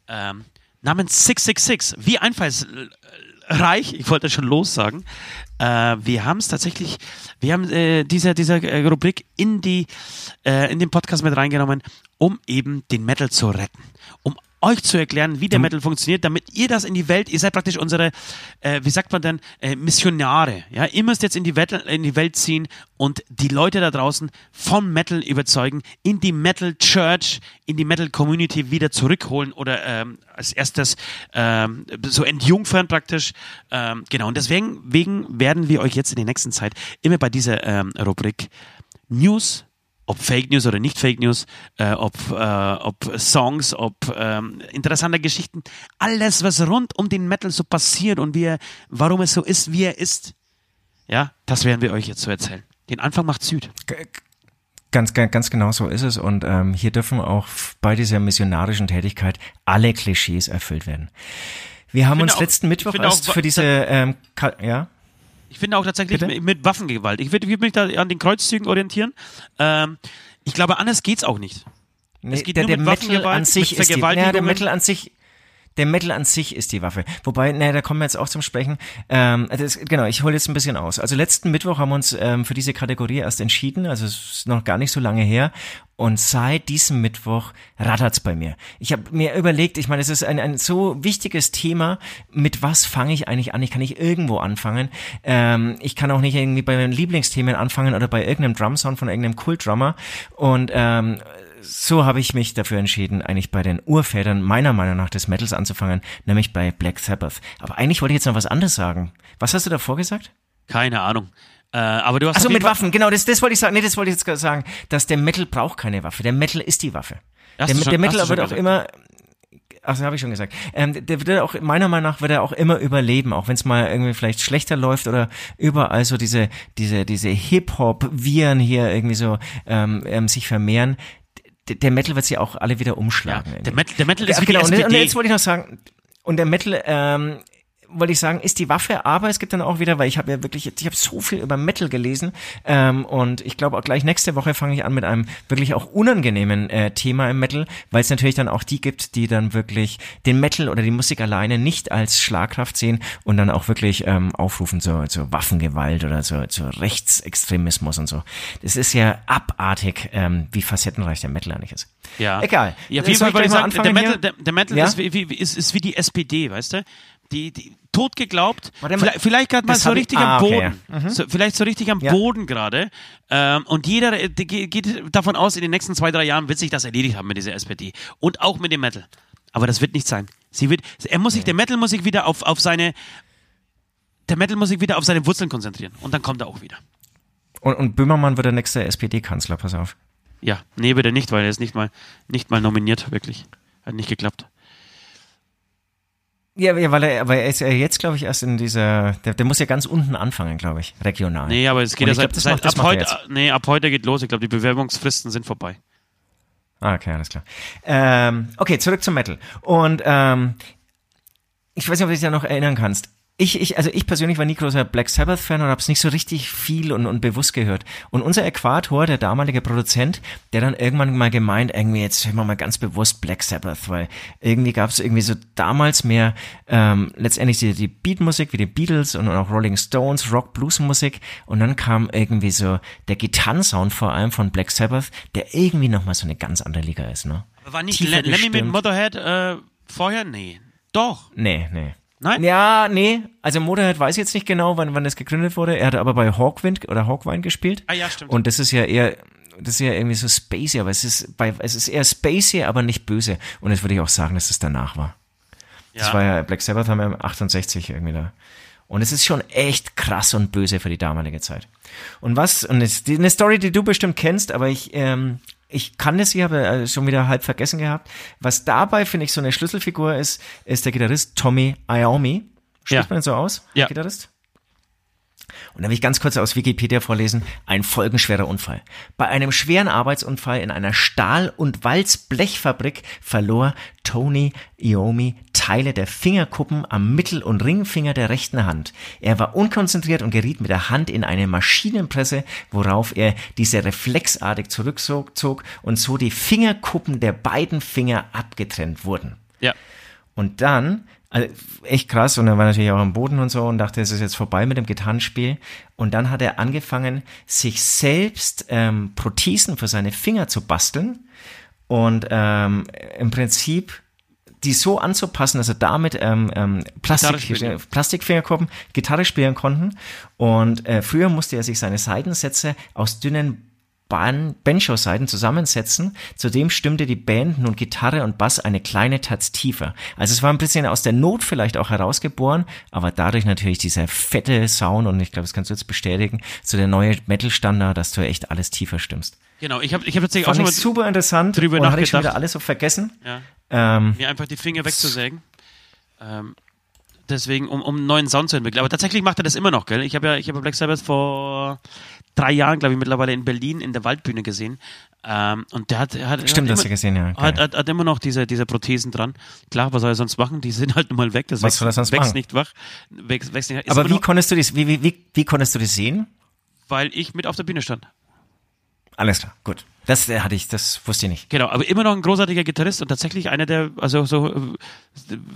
Ähm, namens 666. Wie einfallsreich, ich wollte schon lossagen. Äh, wir haben es tatsächlich, wir haben äh, diese, diese äh, Rubrik in die, äh, in den Podcast mit reingenommen, um eben den Metal zu retten. Um euch zu erklären, wie der Metal funktioniert, damit ihr das in die Welt, ihr seid praktisch unsere, äh, wie sagt man denn, äh, Missionare. Ja, ihr müsst jetzt in die, Welt, in die Welt ziehen und die Leute da draußen vom Metal überzeugen, in die Metal Church, in die Metal Community wieder zurückholen oder ähm, als erstes ähm, so entjungfern praktisch. Ähm, genau, und deswegen wegen werden wir euch jetzt in der nächsten Zeit immer bei dieser ähm, Rubrik News ob Fake News oder nicht Fake News, äh, ob, äh, ob Songs, ob ähm, interessante Geschichten, alles, was rund um den Metal so passiert und wie er, warum es so ist, wie er ist, ja, das werden wir euch jetzt so erzählen. Den Anfang macht Süd. Ganz, ganz, ganz genau so ist es. Und ähm, hier dürfen auch bei dieser missionarischen Tätigkeit alle Klischees erfüllt werden. Wir haben uns auch, letzten Mittwoch erst für diese, ähm, ja? Ich finde auch tatsächlich mit, mit, Waffengewalt. Ich würde würd mich da an den Kreuzzügen orientieren. Ähm, ich glaube, anders geht's auch nicht. Nee, es geht der, nur der mit Metal an sich ist die, ja, der Metal an sich der Metal an sich ist die Waffe. Wobei, naja, da kommen wir jetzt auch zum Sprechen. Ähm, das, genau, ich hole jetzt ein bisschen aus. Also letzten Mittwoch haben wir uns ähm, für diese Kategorie erst entschieden, also es ist noch gar nicht so lange her. Und seit diesem Mittwoch rattert's bei mir. Ich habe mir überlegt, ich meine, es ist ein, ein so wichtiges Thema. Mit was fange ich eigentlich an? Ich kann nicht irgendwo anfangen. Ähm, ich kann auch nicht irgendwie bei meinen Lieblingsthemen anfangen oder bei irgendeinem Drumsound von irgendeinem Kultdrummer. Und ähm, so habe ich mich dafür entschieden, eigentlich bei den Urvätern meiner Meinung nach des Metals anzufangen, nämlich bei Black Sabbath. Aber eigentlich wollte ich jetzt noch was anderes sagen. Was hast du davor gesagt? Keine Ahnung. Äh, aber du hast Achso, mit Waffen, genau, das, das wollte ich sagen. Nee, das wollte ich jetzt sagen, dass der Metal braucht keine Waffe. Der Metal ist die Waffe. Der, der Metal wird auch immer Ach, habe ich schon gesagt. Ähm, der wird auch, meiner Meinung nach, wird er auch immer überleben, auch wenn es mal irgendwie vielleicht schlechter läuft oder überall so diese, diese, diese Hip-Hop-Viren hier irgendwie so ähm, ähm, sich vermehren. Der Metal wird sie auch alle wieder umschlagen. Ja, der, Metal, der Metal ist ja, wie genau, und, und jetzt wollte ich noch sagen, und der Metal ähm, wollte ich sagen, ist die Waffe, aber es gibt dann auch wieder, weil ich habe ja wirklich, ich habe so viel über Metal gelesen ähm, und ich glaube auch gleich nächste Woche fange ich an mit einem wirklich auch unangenehmen äh, Thema im Metal, weil es natürlich dann auch die gibt, die dann wirklich den Metal oder die Musik alleine nicht als Schlagkraft sehen und dann auch wirklich ähm, aufrufen zur, zur Waffengewalt oder zur, zur Rechtsextremismus und so. Das ist ja abartig, ähm, wie facettenreich der Metal eigentlich ist. Ja. Egal. Ja, jeden Soll ich ich mal sagen, der anfangen Metal, hier? der, der Metal Ja? ist, wie, wie, ist, ist wie die SPD, weißt du? Die, die tot geglaubt, vielleicht, vielleicht gerade mal so richtig ah, am okay, Boden. So, vielleicht so richtig am Ja. Boden gerade. Ähm, und jeder äh, geht davon aus, in den nächsten zwei, drei Jahren wird sich das erledigt haben mit dieser SPD. Und auch mit dem Metal. Aber das wird nicht sein. Sie wird, er muss sich, der Metal muss sich wieder auf, auf seine, der Metal muss sich wieder auf seine Wurzeln konzentrieren. Und dann kommt er auch wieder. Und, und Böhmermann wird der nächste SPD-Kanzler, pass auf. Ja, nee, wird er nicht, weil er ist nicht mal, nicht mal nominiert, wirklich. Hat nicht geklappt. Ja, ja, weil er, aber er ist ja jetzt, glaube ich, erst in dieser, der, der muss ja ganz unten anfangen, glaube ich, regional. Nee, aber es geht ja seit, glaub, seit macht- ab heute, jetzt. nee, ab heute geht los. Ich glaube, die Bewerbungsfristen sind vorbei. Ah, okay, alles klar. Ähm, okay, zurück zum Metal. Und ähm, ich weiß nicht, ob du dich da noch erinnern kannst. Ich, ich, also ich persönlich war nie großer Black Sabbath-Fan und habe es nicht so richtig viel und, und bewusst gehört. Und unser Äquator, der damalige Produzent, der dann irgendwann mal gemeint, irgendwie jetzt hören wir mal ganz bewusst Black Sabbath, weil irgendwie gab es irgendwie so damals mehr ähm, letztendlich die, die Beatmusik wie die Beatles und auch Rolling Stones, Rock, Blues-Musik und dann kam irgendwie so der Gitarrensound vor allem von Black Sabbath, der irgendwie nochmal so eine ganz andere Liga ist, ne? War nicht Lemmy mit. Motorhead äh, vorher? Nee. Doch. Nee, nee. Nein? Ja, nee. Also Motorhead weiß ich jetzt nicht genau, wann, wann das gegründet wurde. Er hat aber bei Hawkwind oder Hawkwind gespielt. Ah ja, stimmt. Und das ist ja eher, das ist ja irgendwie so spacey, aber es ist bei, es ist eher spacey, aber nicht böse. Und jetzt würde ich auch sagen, dass es danach war. Das war ja, Black Sabbath haben wir 68 irgendwie da. Und es ist schon echt krass und böse für die damalige Zeit. Und was, und es ist eine Story, die du bestimmt kennst, aber ich, ähm, ich kann das, ich habe äh, schon wieder halb vergessen gehabt. Was dabei, finde ich, so eine Schlüsselfigur ist, ist der Gitarrist Tommy Iommi. Spricht Ja. man so aus? Ja. Gitarrist? Und da will ich ganz kurz aus Wikipedia vorlesen. Ein folgenschwerer Unfall. Bei einem schweren Arbeitsunfall in einer Stahl- und Walzblechfabrik verlor Tony Iommi Teile der Fingerkuppen am Mittel- und Ringfinger der rechten Hand. Er war unkonzentriert und geriet mit der Hand in eine Maschinenpresse, worauf er diese reflexartig zurückzog und so die Fingerkuppen der beiden Finger abgetrennt wurden. Ja. Und dann, also echt krass, und er war natürlich auch am Boden und so und dachte, es ist jetzt vorbei mit dem Gitarrenspiel. Und dann hat er angefangen, sich selbst ähm, Prothesen für seine Finger zu basteln und ähm, im Prinzip die so anzupassen, dass er damit ähm, ähm, Gitarre Plastik, spielen. Plastikfingerkuppen Gitarre spielen konnten. Und äh, früher musste er sich seine Seitensätze aus dünnen Banjo-Seiten zusammensetzen. Zudem stimmte die Band nun Gitarre und Bass eine kleine Taz tiefer. Also es war ein bisschen aus der Not vielleicht auch herausgeboren, aber dadurch natürlich dieser fette Sound und ich glaube, das kannst du jetzt bestätigen, so der neue Metal-Standard, dass du echt alles tiefer stimmst. Genau, ich habe ich hab tatsächlich auch Fand schon ich mal super interessant drüber und hatte ich schon nachgedacht. wieder alles so vergessen. ja, Ähm, mir einfach die Finger wegzusägen. Ähm, deswegen, um, um einen neuen Sound zu entwickeln. Aber tatsächlich macht er das immer noch, gell? Ich habe ja, ich habe Black Sabbath vor drei Jahren, glaube ich, mittlerweile in Berlin in der Waldbühne gesehen. Ähm, und der hat, hat Stimmt, hat immer, gesehen, ja. Hat, hat, hat immer noch diese, diese Prothesen dran. Klar, was soll er sonst machen? Die sind halt nun mal weg. Das Was wächst, soll sonst wächst machen? nicht wach. Wächst, wächst nicht, Aber wie konntest du das, wie, wie, wie, wie konntest du das sehen? weil ich mit auf der Bühne stand. Alles klar, gut. Das äh, hatte ich, das wusste ich nicht. Genau, aber immer noch ein großartiger Gitarrist und tatsächlich einer der, also so, äh,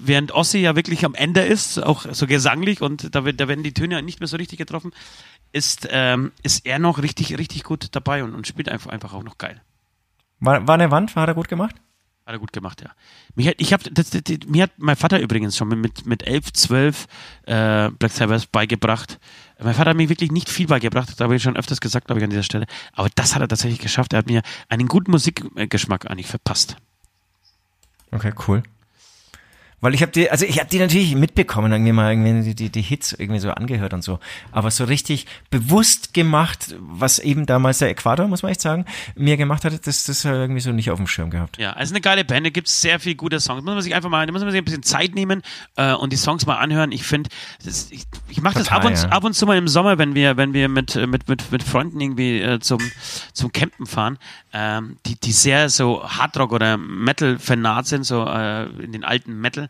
während Ossi ja wirklich am Ende ist, auch so gesanglich und da, da werden die Töne nicht mehr so richtig getroffen, ist, ähm, ist er noch richtig, richtig gut dabei und, und spielt einfach, einfach auch noch geil. War, war eine Wand? Hat er gut gemacht? Hat er gut gemacht, ja. Mich hat, ich hab, das, das, das, mir hat mein Vater übrigens schon mit, mit 11, 12 äh, Black Sabbath beigebracht. Mein Vater hat mir wirklich nicht viel beigebracht, das habe ich schon öfters gesagt, glaube ich, an dieser Stelle. Aber das hat er tatsächlich geschafft. Er hat mir einen guten Musikgeschmack eigentlich verpasst. Okay, cool. Weil ich habe die, also ich habe die natürlich mitbekommen, irgendwie mal irgendwie die, die, Hits irgendwie so angehört und so. Aber so richtig bewusst gemacht, was eben damals der Äquator, muss man echt sagen, mir gemacht hat, das, das irgendwie so nicht auf dem Schirm gehabt. Ja, also eine geile Band, da gibt es sehr viel gute Songs. Muss man sich einfach mal, da muss man sich ein bisschen Zeit nehmen äh, und die Songs mal anhören. Ich finde, ich, ich mache das ab und, ja. ab und zu mal im Sommer, wenn wir, wenn wir mit, mit, mit, mit Freunden irgendwie äh, zum, zum Campen fahren, ähm, die, die sehr so Hardrock oder Metal-Fanat sind, so äh, in den alten Metal.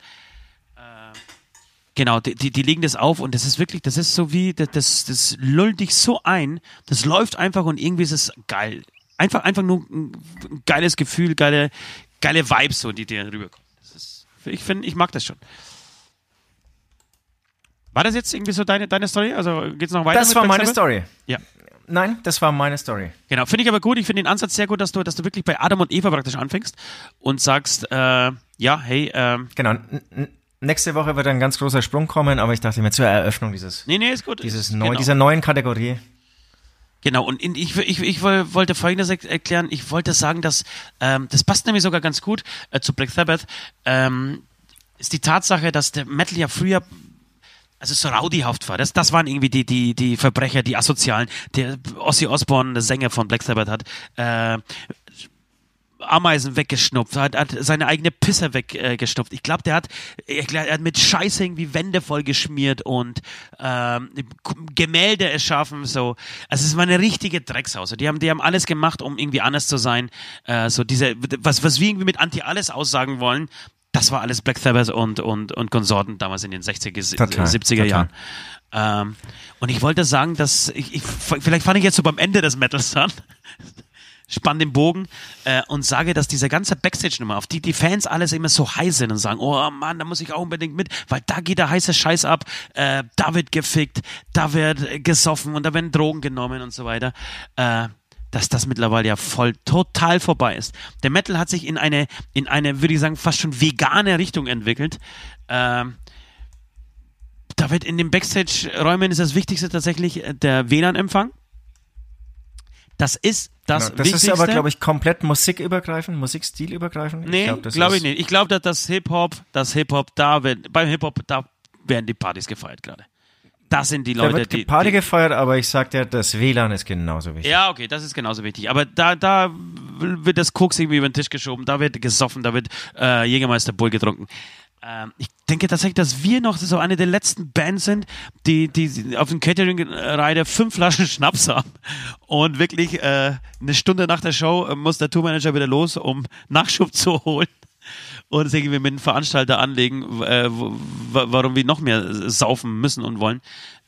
Genau, die, die, die legen das auf und das ist wirklich, das ist so wie, das, das, das lullt dich so ein, das läuft einfach und irgendwie ist es geil. Einfach, einfach nur ein geiles Gefühl, geile, geile Vibes, so, die dir rüberkommen. Ist, ich finde, ich mag das schon. War das jetzt irgendwie so deine, deine Story? Also geht's noch weiter? Das war meine Story. Ja. Nein, das war meine Story. Genau, finde ich aber gut. Ich finde den Ansatz sehr gut, dass du, dass du wirklich bei Adam und Eva praktisch anfängst und sagst, äh, ja, hey. Ähm, genau. Nächste Woche wird ein ganz großer Sprung kommen, aber ich dachte mir zur Eröffnung dieses, nee, nee, ist gut. Dieses neu, genau. dieser neuen Kategorie. Genau, und ich, ich, ich wollte Folgendes erklären. Ich wollte sagen, dass ähm, das passt nämlich sogar ganz gut äh, zu Black Sabbath. Ähm, ist die Tatsache, dass der Metal ja früher also so rowdyhaft war. Das, das waren irgendwie die, die, die Verbrecher, die Asozialen. Der Ozzy Osbourne, der Sänger von Black Sabbath, hat äh, Ameisen weggeschnupft, hat, hat seine eigene Pisse weggeschnupft. Äh, ich glaube, der hat, er hat mit Scheiße irgendwie Wände vollgeschmiert und ähm, Gemälde erschaffen. So, also es war eine richtige Dreckshaus. Die haben, die haben alles gemacht, um irgendwie anders zu sein. Äh, so diese, was, was wir irgendwie mit Anti alles aussagen wollen, das war alles Black Sabbath und, und, und Konsorten damals in den 60er, total, 70er total. Jahren. Ähm, und ich wollte sagen, dass ich, ich vielleicht fand ich jetzt so beim Ende des Metals an, spann den Bogen äh, und sage, dass diese ganze Backstage-Nummer, auf die die Fans alles immer so heiß sind und sagen, oh Mann, da muss ich auch unbedingt mit, weil da geht der heiße Scheiß ab, äh, da wird gefickt, da wird gesoffen und da werden Drogen genommen und so weiter. Äh, dass das mittlerweile ja voll total vorbei ist. Der Metal hat sich in eine, in eine, würde ich sagen, fast schon vegane Richtung entwickelt. Ähm, da wird in den Backstage-Räumen ist das Wichtigste tatsächlich äh, der WLAN-Empfang. Das ist das genau, Das Wichtigste. ist aber, glaube ich, komplett musikübergreifend, musikstilübergreifend. Nee, glaube glaub ich nicht. Ich glaube, dass das Hip-Hop, das Hip-Hop, da wird, beim Hip-Hop, da werden die Partys gefeiert gerade das sind die Leute, da wird die. Party gefeiert, aber ich sag dir, das WLAN ist genauso wichtig. Ja, okay, das ist genauso wichtig. Aber da, da wird das Koks irgendwie über den Tisch geschoben, da wird gesoffen, da wird äh, Jägermeister Bull getrunken. Ähm, ich denke tatsächlich, dass wir noch so eine der letzten Bands sind, die, die auf dem Catering-Reiter fünf Flaschen *laughs* Schnaps haben. Und wirklich äh, eine Stunde nach der Show muss der Tourmanager wieder los, um Nachschub zu holen und das irgendwie mit dem Veranstalter anlegen, äh, warum wir noch mehr saufen müssen und wollen.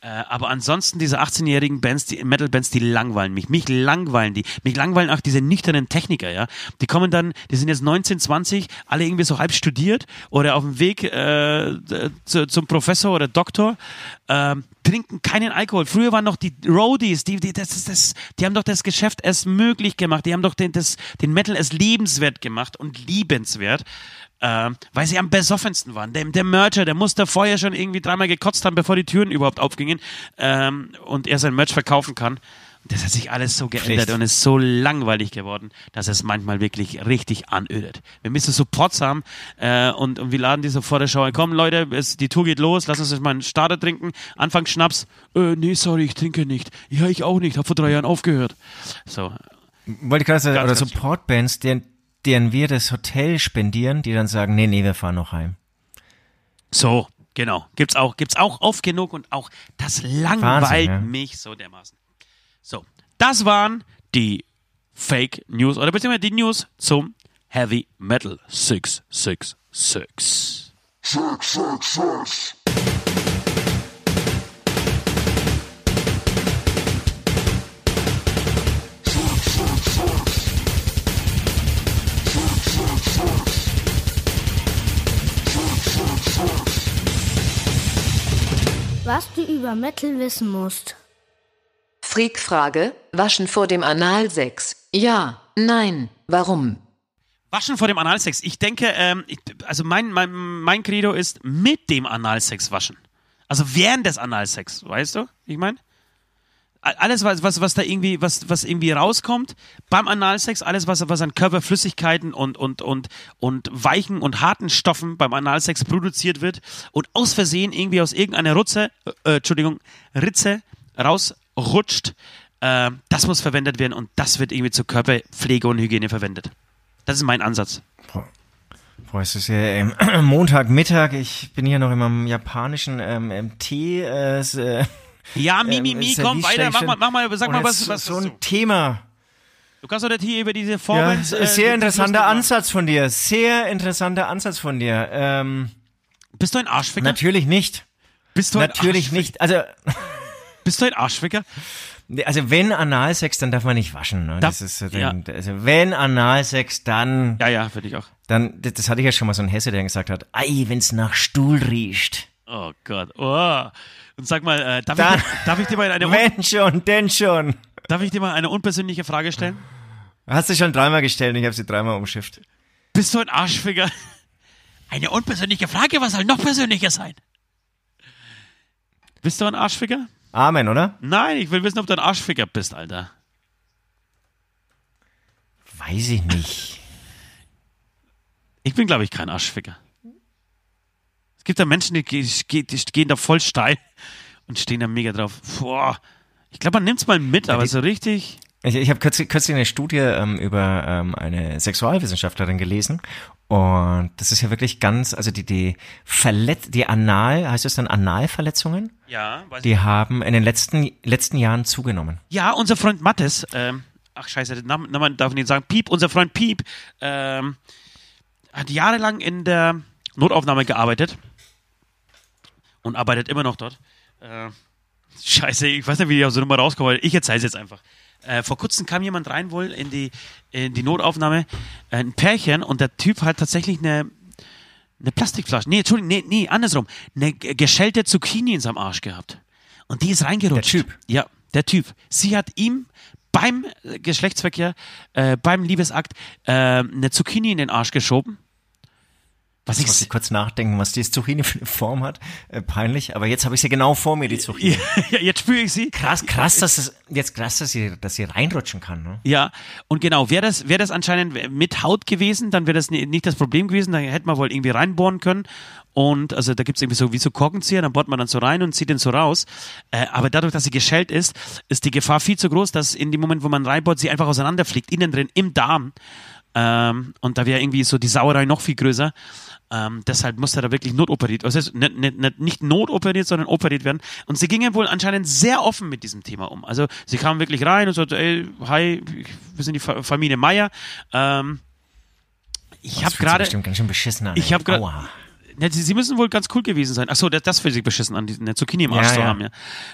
Äh, aber ansonsten diese 18-jährigen Bands, die Metal-Bands, die langweilen mich. Mich langweilen die. Mich langweilen auch diese nüchternen Techniker, ja. Die kommen dann, die sind jetzt 19, 20, alle irgendwie so halb studiert oder auf dem Weg äh, zu, zum Professor oder Doktor, äh, trinken keinen Alkohol. Früher waren noch die Roadies, die, die, das, das, die haben doch das Geschäft erst möglich gemacht. Die haben doch den, das, den Metal erst lebenswert gemacht und liebenswert äh, weil sie am besoffensten waren. Der, der Mercher, der musste vorher schon irgendwie dreimal gekotzt haben, bevor die Türen überhaupt aufgingen ähm, und er sein Merch verkaufen kann. Das hat sich alles so geändert Pflicht. und ist so langweilig geworden, dass es manchmal wirklich richtig anödet. Wir müssen Supports haben äh, und, und wir laden die so vor der Show. Komm Leute, es, die Tour geht los, lass uns jetzt mal einen Starter trinken. Anfang Schnaps. Äh, nee, sorry, ich trinke nicht. Ja, ich auch nicht. Hab vor drei Jahren aufgehört. So. Wollte ich gerade sagen, oder Supportbands, deren deren wir das Hotel spendieren, die dann sagen, nee, nee, wir fahren noch heim. So, genau. Gibt's auch, gibt's auch oft genug und auch das langweilt Wahnsinn, ja. mich so dermaßen. So, das waren die Fake News oder beziehungsweise die News zum Heavy Metal 666. 666. Was du über Metal wissen musst. Freak-Frage: Waschen vor dem Analsex? Ja, nein, warum? Waschen vor dem Analsex. Ich denke, ähm, ich, also mein, mein, mein Credo ist mit dem Analsex waschen. Also während des Analsex, weißt du? Ich meine? Alles, was, was, was da irgendwie, was, was irgendwie rauskommt beim Analsex, alles, was, was an Körperflüssigkeiten und, und, und, und weichen und harten Stoffen beim Analsex produziert wird und aus Versehen irgendwie aus irgendeiner Rutze, äh, Entschuldigung, Ritze rausrutscht, äh, das muss verwendet werden und das wird irgendwie zur Körperpflege und Hygiene verwendet. Das ist mein Ansatz. Boah, es ist ja ähm, *clears throat* Montagmittag. Ich bin hier noch in meinem japanischen ähm, Tee. Äh, äh, ja, Mimi, mi, ähm, komm weiter, mach mal, mach mal, sag mal was, was. So ein Thema. Du kannst doch hier über diese Ja, Vorbands. äh, sehr interessanter lustig machen. Ansatz von dir. Sehr interessanter Ansatz von dir. Ähm, Bist du ein Arschficker? natürlich nicht. Bist du ein Natürlich Arschficker? nicht. Also, *laughs* Bist du ein Arschficker? also wenn Analsex, dann darf man nicht waschen. Ne? Darf- Das ist, äh, ja. also wenn Analsex, dann, Ja, ja, finde ich auch. dann, das, das hatte ich ja schon mal so ein Hesse, der gesagt hat, ei, wenn's nach Stuhl riecht. Oh Gott. Oh. Und sag mal, äh, darf, Da- ich, dir- darf ich dir mal eine, Wenn *laughs* schon, denn schon. darf ich dir mal eine unpersönliche Frage stellen? Hast du schon dreimal gestellt und ich habe sie dreimal umschifft. Bist du ein Arschficker? *laughs* Eine unpersönliche Frage, was soll noch persönlicher sein? Bist du ein Arschficker? Amen, oder? Nein, ich will wissen, ob du ein Arschficker bist, Alter. Weiß ich nicht. Ich bin, glaube ich, kein Arschficker. Es gibt da Menschen, die, die, die gehen da voll steil und stehen da mega drauf. Boah. Ich glaube, man nimmt's mal mit, aber die- so richtig. Ich, ich habe kürzlich, kürzlich eine Studie ähm, über ähm, eine Sexualwissenschaftlerin gelesen und das ist ja wirklich ganz, also die die Verletz die Anal, heißt das dann Analverletzungen, Ja, weiß die haben in den letzten letzten Jahren zugenommen. Ja, unser Freund Mattes, ähm, ach scheiße, den Namen, Namen darf ich nicht sagen, Piep, unser Freund Piep, ähm, hat jahrelang in der Notaufnahme gearbeitet und arbeitet immer noch dort. Äh, scheiße, ich weiß nicht, wie die aus der Nummer rauskommen, ich erzähle es jetzt einfach. Äh, vor kurzem kam jemand rein wohl in die, in die Notaufnahme, äh, ein Pärchen und der Typ hat tatsächlich eine, eine Plastikflasche, nee, Entschuldigung, nee, nee, andersrum, eine geschälte Zucchini in seinem Arsch gehabt. Und die ist reingerutscht. Der Typ? Ja, der Typ. Sie hat ihm beim Geschlechtsverkehr, äh, beim Liebesakt, äh, eine Zucchini in den Arsch geschoben. Was Jetzt muss ich, ich kurz nachdenken, was die Zucchini für eine Form hat. Äh, peinlich, aber jetzt habe ich sie genau vor mir, die Zucchini. *laughs* ja, jetzt spüre ich sie. Krass, krass, dass es jetzt krass, dass sie, dass sie reinrutschen kann. Ne? Ja, und genau, wäre das, wäre das anscheinend mit Haut gewesen, dann wäre das ni- nicht das Problem gewesen, da hätte man wohl irgendwie reinbohren können. Und also da gibt's irgendwie so wie so Korkenzieher, dann bohrt man dann so rein und zieht den so raus. Äh, aber dadurch, dass sie geschält ist, ist die Gefahr viel zu groß, dass in dem Moment, wo man reinbohrt, sie einfach auseinanderfliegt, innen drin, im Darm. Ähm, und da wäre irgendwie so die Sauerei noch viel größer. Ähm, deshalb musste da wirklich notoperiert, heißt, nicht, nicht, nicht, notoperiert, sondern operiert werden. Und sie gingen wohl anscheinend sehr offen mit diesem Thema um. Also sie kamen wirklich rein und sagten, ey, hi, wir sind die Fa Familie Meier. Ähm, ich habe gerade, bestimmt ganz schön beschissen an. ich habe gerade, Ne, sie, sie müssen wohl ganz cool gewesen sein. Ach so, das, das fühlt sich beschissen an, eine Zucchini im Ja, Arsch zu ja. haben, ja.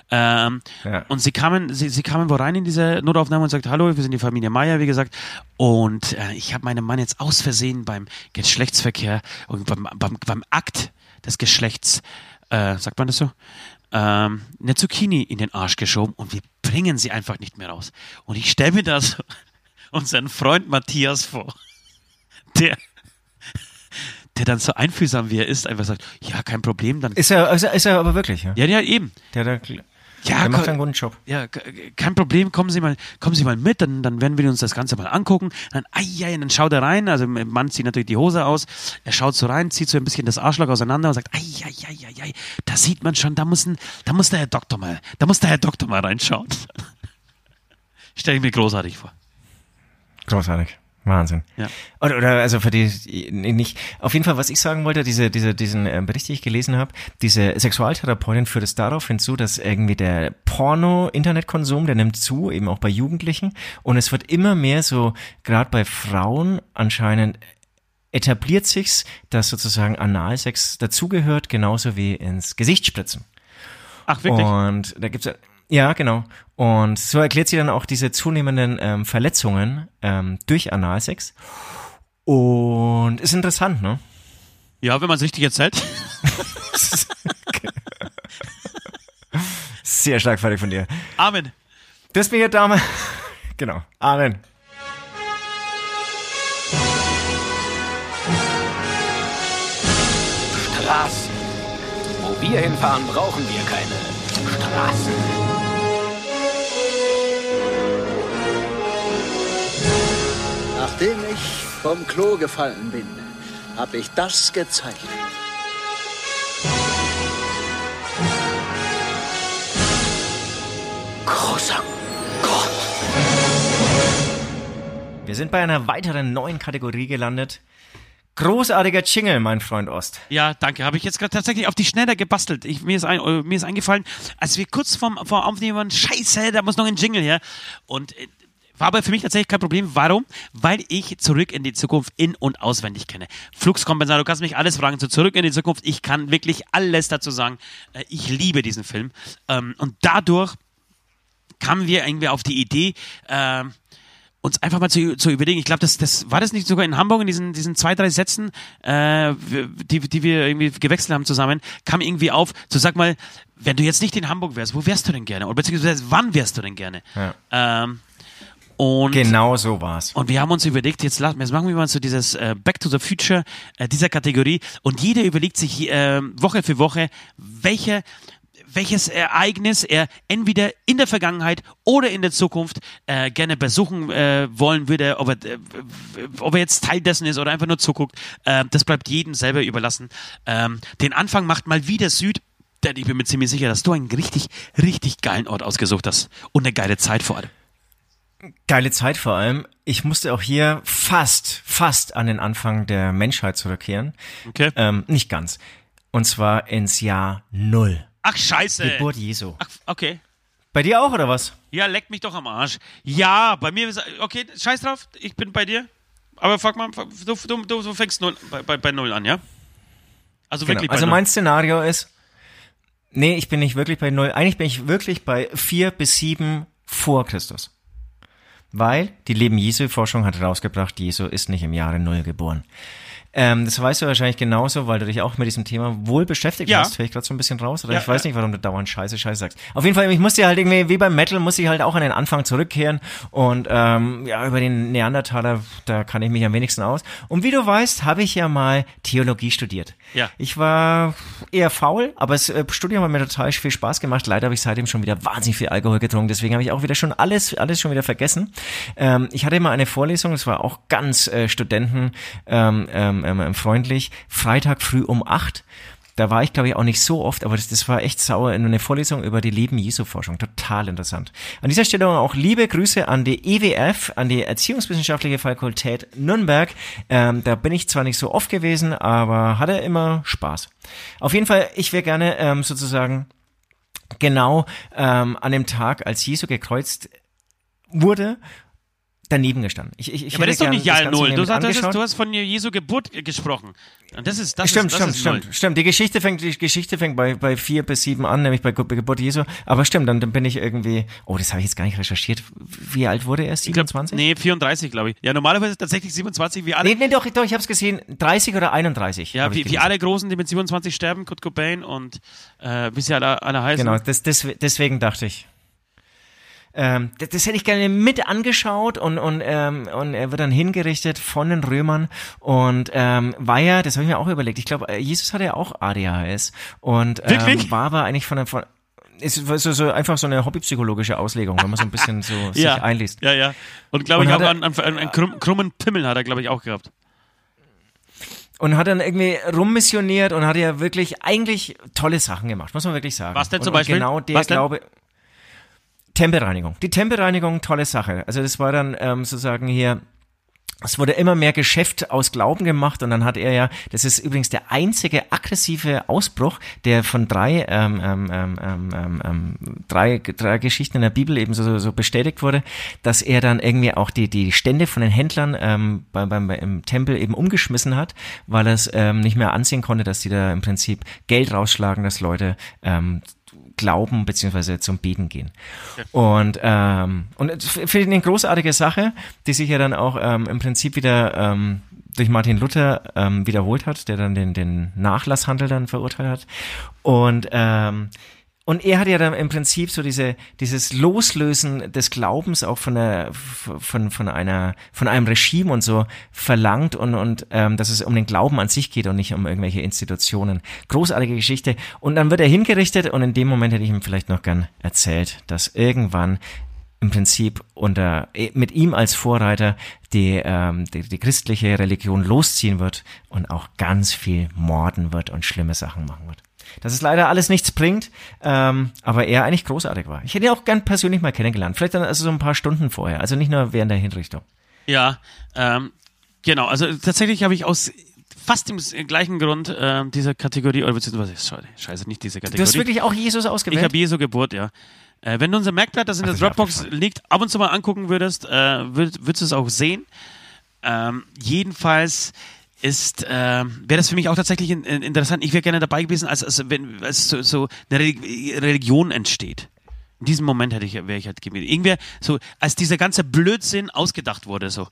Ähm, Ja. Und sie kamen, sie, sie kamen wohl rein in diese Notaufnahme und sagten, hallo, wir sind die Familie Meier, wie gesagt. Und äh, ich habe meinem Mann jetzt aus Versehen beim Geschlechtsverkehr und beim, beim, beim Akt des Geschlechts, äh, sagt man das so, ähm, eine Zucchini in den Arsch geschoben und wir bringen sie einfach nicht mehr raus. Und ich stelle mir das *laughs* unseren Freund Matthias vor, *laughs* der der dann so einfühlsam wie er ist, einfach sagt, ja, kein Problem, dann. Ist er, ist er, ist er aber wirklich, ja. Ja, ja, eben. Der, der, der Ja, macht ko- einen guten Job. ja, ke- kein Problem, kommen Sie mal, kommen Sie mal mit, dann, dann werden wir uns das Ganze mal angucken. Dann, ai, ai, dann schaut er rein, also mein Mann zieht natürlich die Hose aus, er schaut so rein, zieht so ein bisschen das Arschloch auseinander und sagt, ai, ai, ai, ai, ai, da sieht man schon, da muss, ein, da muss der Herr Doktor mal, da muss der Herr Doktor mal reinschauen. *laughs* Stell ich mir großartig vor. Großartig. Wahnsinn. Ja. Oder, oder also für die nicht. Auf jeden Fall, was ich sagen wollte, diese, diese, diesen äh, Bericht, den ich gelesen habe, diese Sexualtherapeutin führt es darauf hinzu, dass irgendwie der Porno-Internetkonsum, der nimmt zu, eben auch bei Jugendlichen. Und es wird immer mehr so, gerade bei Frauen anscheinend etabliert sich's, dass sozusagen Analsex dazugehört, genauso wie ins Gesicht spritzen. Ach, wirklich? Und da gibt's ja, genau. Und so erklärt sie dann auch diese zunehmenden ähm, Verletzungen ähm, durch Analsex. Und ist interessant, ne? Ja, wenn man es richtig erzählt. *laughs* Sehr schlagfertig von dir. Amen. Das bin ich, Dame. Genau. Amen. Straßen. Wo wir hinfahren, brauchen wir keine Straßen. Nachdem ich vom Klo gefallen bin, habe ich das gezeichnet. Großer Gott. Wir sind bei einer weiteren neuen Kategorie gelandet. Großartiger Jingle, mein Freund Ost. Ja, danke. Habe ich jetzt gerade tatsächlich auf die Schnelle gebastelt. Ich, mir, ist ein, äh, mir ist eingefallen, als wir kurz vorm, vorm Aufnehmen waren, scheiße, da muss noch ein Jingle her. Und äh, war aber für mich tatsächlich kein Problem. Warum? Weil ich zurück in die Zukunft in- und auswendig kenne. Fluxkompensator, du kannst mich alles fragen zu zurück in die Zukunft. Ich kann wirklich alles dazu sagen. Äh, Ich liebe diesen Film. Ähm, Und dadurch kamen wir irgendwie auf die Idee, äh, uns einfach mal zu, zu überlegen. Ich glaube, das, das war das nicht sogar in Hamburg in diesen, diesen zwei, drei Sätzen, äh, die, die wir irgendwie gewechselt haben zusammen, kam irgendwie auf, zu sag mal, wenn du jetzt nicht in Hamburg wärst, wo wärst du denn gerne? Oder beziehungsweise wann wärst du denn gerne? Ähm, und Genau so war's. und wir haben uns überlegt, jetzt, la- jetzt machen wir mal so dieses äh, Back to the Future äh, dieser Kategorie und jeder überlegt sich äh, Woche für Woche, welche welches Ereignis er entweder in der Vergangenheit oder in der Zukunft äh, gerne besuchen äh, wollen würde, ob er, äh, ob er jetzt Teil dessen ist oder einfach nur zuguckt, äh, das bleibt jedem selber überlassen. Ähm, den Anfang macht mal wieder Süd, denn ich bin mir ziemlich sicher, dass du einen richtig, richtig geilen Ort ausgesucht hast und eine geile Zeit vor allem. Geile Zeit vor allem. Ich musste auch hier fast, fast an den Anfang der Menschheit zurückkehren. Okay. Ähm, nicht ganz. Und zwar ins Jahr Null. Ach scheiße. Geburt Jesu. Ach, okay. Bei dir auch, oder was? Ja, leck mich doch am Arsch. Ja, bei mir ist. Okay, scheiß drauf, ich bin bei dir. Aber fuck mal, du, du, du, fängst null, bei, bei, bei Null an, ja? Also Genau. wirklich bei Also Null. mein Szenario ist, nee, ich bin nicht wirklich bei Null. Eigentlich bin ich wirklich bei vier bis sieben vor Christus. Weil die Leben Jesu-Forschung hat herausgebracht, Jesu ist nicht im Jahre Null geboren. Ähm, das weißt du wahrscheinlich genauso, weil du dich auch mit diesem Thema wohl beschäftigt Ja. hast. Höre ich gerade so ein bisschen raus? Oder Ja, ich weiß ja. nicht, warum du dauernd Scheiße, Scheiße sagst. Auf jeden Fall, ich musste halt irgendwie, wie beim Metal, muss ich halt auch an den Anfang zurückkehren. Und ähm, ja, über den Neandertaler, da kann ich mich am wenigsten aus. Und wie du weißt, habe ich ja mal Theologie studiert. Ja. Ich war eher faul, aber das äh, Studium hat mir total viel Spaß gemacht. Leider habe ich seitdem schon wieder wahnsinnig viel Alkohol getrunken, deswegen habe ich auch wieder schon alles, alles schon wieder vergessen. Ähm, ich hatte mal eine Vorlesung, das war auch ganz äh, Studenten ähm, ähm, ähm, freundlich, Freitag früh um acht. Da war ich, glaube ich, auch nicht so oft, aber das, das war echt sauer in eine Vorlesung über die Leben Jesu-Forschung. Total interessant. An dieser Stelle auch liebe Grüße an die EWF, an die Erziehungswissenschaftliche Fakultät Nürnberg. Ähm, da bin ich zwar nicht so oft gewesen, aber hatte immer Spaß. Auf jeden Fall, ich wäre gerne ähm, sozusagen genau ähm, an dem Tag, als Jesu gekreuzt wurde, daneben gestanden. Ich, ich, ich aber das ist doch nicht Jahr Null. Du, angeschaut. du hast von Jesu Geburt gesprochen. Und das ist, das Stimmt, ist, das stimmt, ist stimmt, stimmt. Die Geschichte fängt, die Geschichte fängt bei, bei vier bis sieben an, nämlich bei Ge- Geburt Jesu. Aber stimmt, dann, dann bin ich irgendwie, oh, das habe ich jetzt gar nicht recherchiert. Wie alt wurde er? Ich glaub, 27? nee, 34, glaube ich. Ja, normalerweise ist tatsächlich 27, wie alle. nee, nee, doch, doch, ich habe es gesehen. 30 oder 31. ja, wie, wie alle Großen, die mit 27 sterben, Kurt Cobain und äh, wie sie alle, alle heißen. Genau, das, das, deswegen dachte ich. Ähm, das, das hätte ich gerne mit angeschaut und, und, ähm, und er wird dann hingerichtet von den Römern und ähm, war ja, das habe ich mir auch überlegt, ich glaube, äh, Jesus hatte ja auch ADHS und ähm, Wirklich? war aber eigentlich von von, ist so, so einfach so eine hobbypsychologische Auslegung, wenn man so ein bisschen so *laughs* sich ja, einliest. Ja, ja. Und glaube ich auch er- an, an, an einen krumm, krummen Pimmel hat er, glaube ich, auch gehabt. Und hat dann irgendwie rummissioniert und hat ja wirklich eigentlich tolle Sachen gemacht, muss man wirklich sagen. Was denn und, zum Beispiel? Und genau der Was denn? Tempelreinigung. Die Tempelreinigung, tolle Sache. Also das war dann ähm, sozusagen hier. Es wurde immer mehr Geschäft aus Glauben gemacht und dann hat er ja, das ist übrigens der einzige aggressive Ausbruch, der von drei, ähm, ähm, ähm, ähm, ähm, ähm, drei, drei Geschichten in der Bibel eben so, so bestätigt wurde, dass er dann irgendwie auch die, die Stände von den Händlern ähm, beim, beim, im Tempel eben umgeschmissen hat, weil er es ähm, nicht mehr ansehen konnte, dass die da im Prinzip Geld rausschlagen, dass Leute ähm, glauben beziehungsweise zum Beten gehen. Und ähm, und finde ich eine großartige Sache, die sich ja dann auch ähm, im Prinzip wieder ähm, durch Martin Luther ähm, wiederholt hat, der dann den, den Nachlasshandel dann verurteilt hat. Und ähm, und er hat ja dann im Prinzip so diese, dieses Loslösen des Glaubens auch von der, von, von einer, von einem Regime und so verlangt und, und ähm, dass es um den Glauben an sich geht und nicht um irgendwelche Institutionen. Großartige Geschichte. Und dann wird er hingerichtet und in dem Moment hätte ich ihm vielleicht noch gern erzählt, dass irgendwann im Prinzip unter eh, mit ihm als Vorreiter die, ähm, die, die christliche Religion losziehen wird und auch ganz viel morden wird und schlimme Sachen machen wird. Dass es leider alles nichts bringt, ähm, aber er eigentlich großartig war. Ich hätte ihn auch gern persönlich mal kennengelernt. Vielleicht dann also so ein paar Stunden vorher, also nicht nur während der Hinrichtung. Ja, ähm, genau. Also tatsächlich habe ich aus fast dem gleichen Grund äh, dieser Kategorie, oder beziehungsweise, scheiße, nicht diese Kategorie. Du hast wirklich auch Jesus ausgewählt? Ich habe Jesu Geburt, ja. Äh, wenn du unser Merkblatt, das in der Dropbox liegt, ab und zu mal angucken würdest, äh, würd, würdest du es auch sehen. Ähm, jedenfalls ist, äh, wäre das für mich auch tatsächlich in, in, interessant. Ich wäre gerne dabei gewesen, als, als wenn als so, so eine Religion entsteht. In diesem Moment hätte ich, wäre ich halt gewesen. Irgendwer, so, als dieser ganze Blödsinn ausgedacht wurde, so.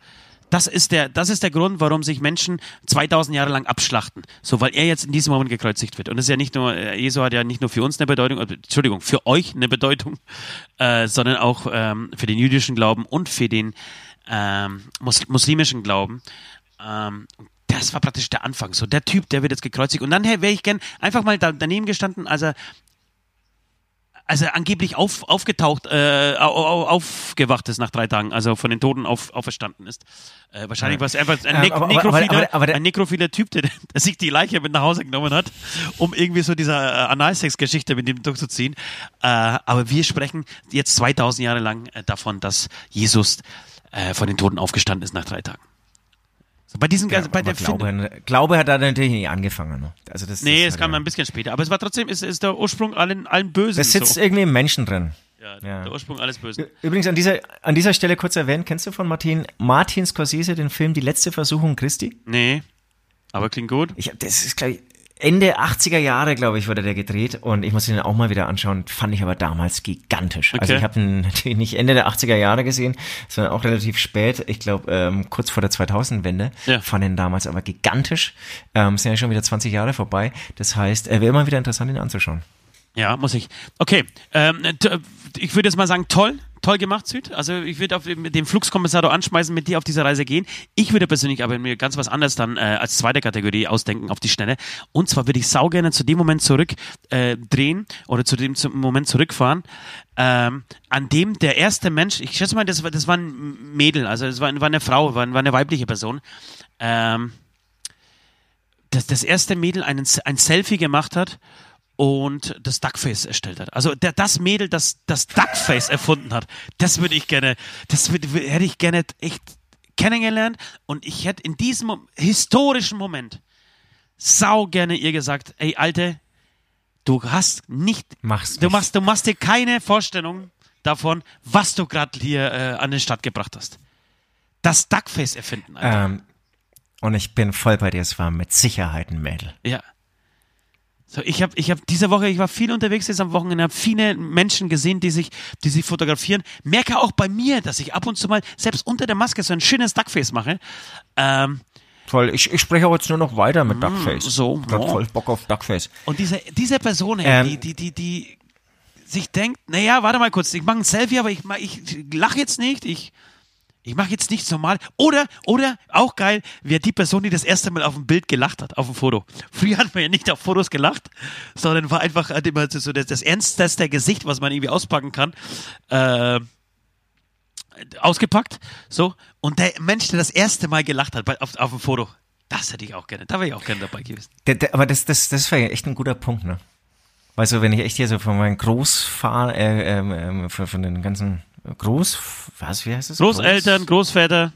Das ist der, das ist der Grund, warum sich Menschen 2000 Jahre lang abschlachten. So, weil er jetzt in diesem Moment gekreuzigt wird. Und das ist ja nicht nur, äh, Jesu hat ja nicht nur für uns eine Bedeutung, äh, Entschuldigung, für euch eine Bedeutung, *laughs* äh, sondern auch ähm, für den jüdischen Glauben und für den ähm, mus muslimischen Glauben. Ähm, das war praktisch der Anfang. So, der Typ, der wird jetzt gekreuzigt. Und dann wäre ich gern einfach mal da, daneben gestanden, als er also angeblich auf, aufgetaucht, äh, auf, aufgewacht ist nach drei Tagen, also von den Toten auf, auferstanden ist. Äh, wahrscheinlich war es einfach ein, ne aber, nekrophiler, aber, aber, ein nekrophiler Typ, der, der, sich die Leiche mit nach Hause genommen hat, um irgendwie so diese äh, Analsex-Geschichte mit ihm durchzuziehen. Äh, aber wir sprechen jetzt 2000 Jahre lang äh, davon, dass Jesus äh, von den Toten aufgestanden ist nach drei Tagen. Bei diesen ja, bei der Glaube, Glaube hat da natürlich nicht angefangen. Ne? Also das, nee, das es kam ja. ein bisschen später. Aber es war trotzdem, ist, ist der Ursprung allen, allen Bösen. Das sitzt so. irgendwie im Menschen drin. Ja, ja, der Ursprung alles Bösen. Übrigens an dieser, an dieser Stelle kurz erwähnt, kennst du von Martin, Martin Scorsese den Film Die letzte Versuchung Christi? Nee, aber klingt gut. Ich, das ist, glaube ich, Ende 80er Jahre, glaube ich, wurde der gedreht und ich muss ihn auch mal wieder anschauen. Fand ich aber damals gigantisch. Also okay. Also ich habe ihn *laughs* natürlich nicht Ende der 80er Jahre gesehen, sondern auch relativ spät. Ich glaube ähm, kurz vor der 2000-Wende. Ja. Fand ihn damals aber gigantisch. Ähm, sind ja schon wieder 20 Jahre vorbei. Das heißt, er wäre mal wieder interessant, ihn anzuschauen. Ja, muss ich. Okay, ähm, ich würde jetzt mal sagen, toll toll gemacht, Süd. Also ich würde auf den, Fluxkommissator anschmeißen, mit dir auf diese Reise gehen. Ich würde persönlich aber mir ganz was anderes dann äh, als zweite Kategorie ausdenken auf die Schnelle. Und zwar würde ich sau gerne zu dem Moment zurück äh, oder zu dem Moment zurückfahren, ähm, an dem der erste Mensch, ich schätze mal, das war, das war ein Mädel, also das war, war eine Frau, war, war eine weibliche Person, ähm, dass das erste Mädel einen, ein Selfie gemacht hat und das Duckface erstellt hat. Also der, das Mädel, das das Duckface erfunden hat, das würde ich gerne, das würde, hätte ich gerne echt kennengelernt und ich hätte in diesem historischen Moment sau gerne ihr gesagt, ey Alte, du hast nicht, Mach's du machst, du machst dir keine Vorstellung davon, was du gerade hier äh, an den Start gebracht hast. Das Duckface erfinden. Alter. Ähm, und ich bin voll bei dir, es war mit Sicherheit ein Mädel. Ja. So, ich habe ich hab diese Woche, ich war viel unterwegs jetzt am Wochenende, habe viele Menschen gesehen, die sich, die sich fotografieren. Merke auch bei mir, dass ich ab und zu mal selbst unter der Maske so ein schönes Duckface mache. Ähm, Toll, ich, ich spreche auch jetzt nur noch weiter mit mm, Duckface. So, ich hab voll Bock auf Duckface. Und diese, diese Person, ähm, die, die, die, die sich denkt, naja, warte mal kurz, ich mache ein Selfie, aber ich, ich lache jetzt nicht, ich ich mache jetzt nichts normal. Oder, oder, auch geil, wer die Person, die das erste Mal auf dem Bild gelacht hat, auf dem Foto. Früher hat man ja nicht auf Fotos gelacht, sondern war einfach immer so das, das ernsteste Gesicht, was man irgendwie auspacken kann, äh, ausgepackt. So. Und der Mensch, der das erste Mal gelacht hat auf, auf dem Foto, das hätte ich auch gerne. Da wäre ich auch gerne dabei gewesen. Der, der, aber das, das, das wäre ja echt ein guter Punkt, ne? Weißt du, wenn ich echt hier so von meinen Großfahren, äh, äh, von den ganzen Groß, was, wie heißt das? Großeltern, Groß? Großväter.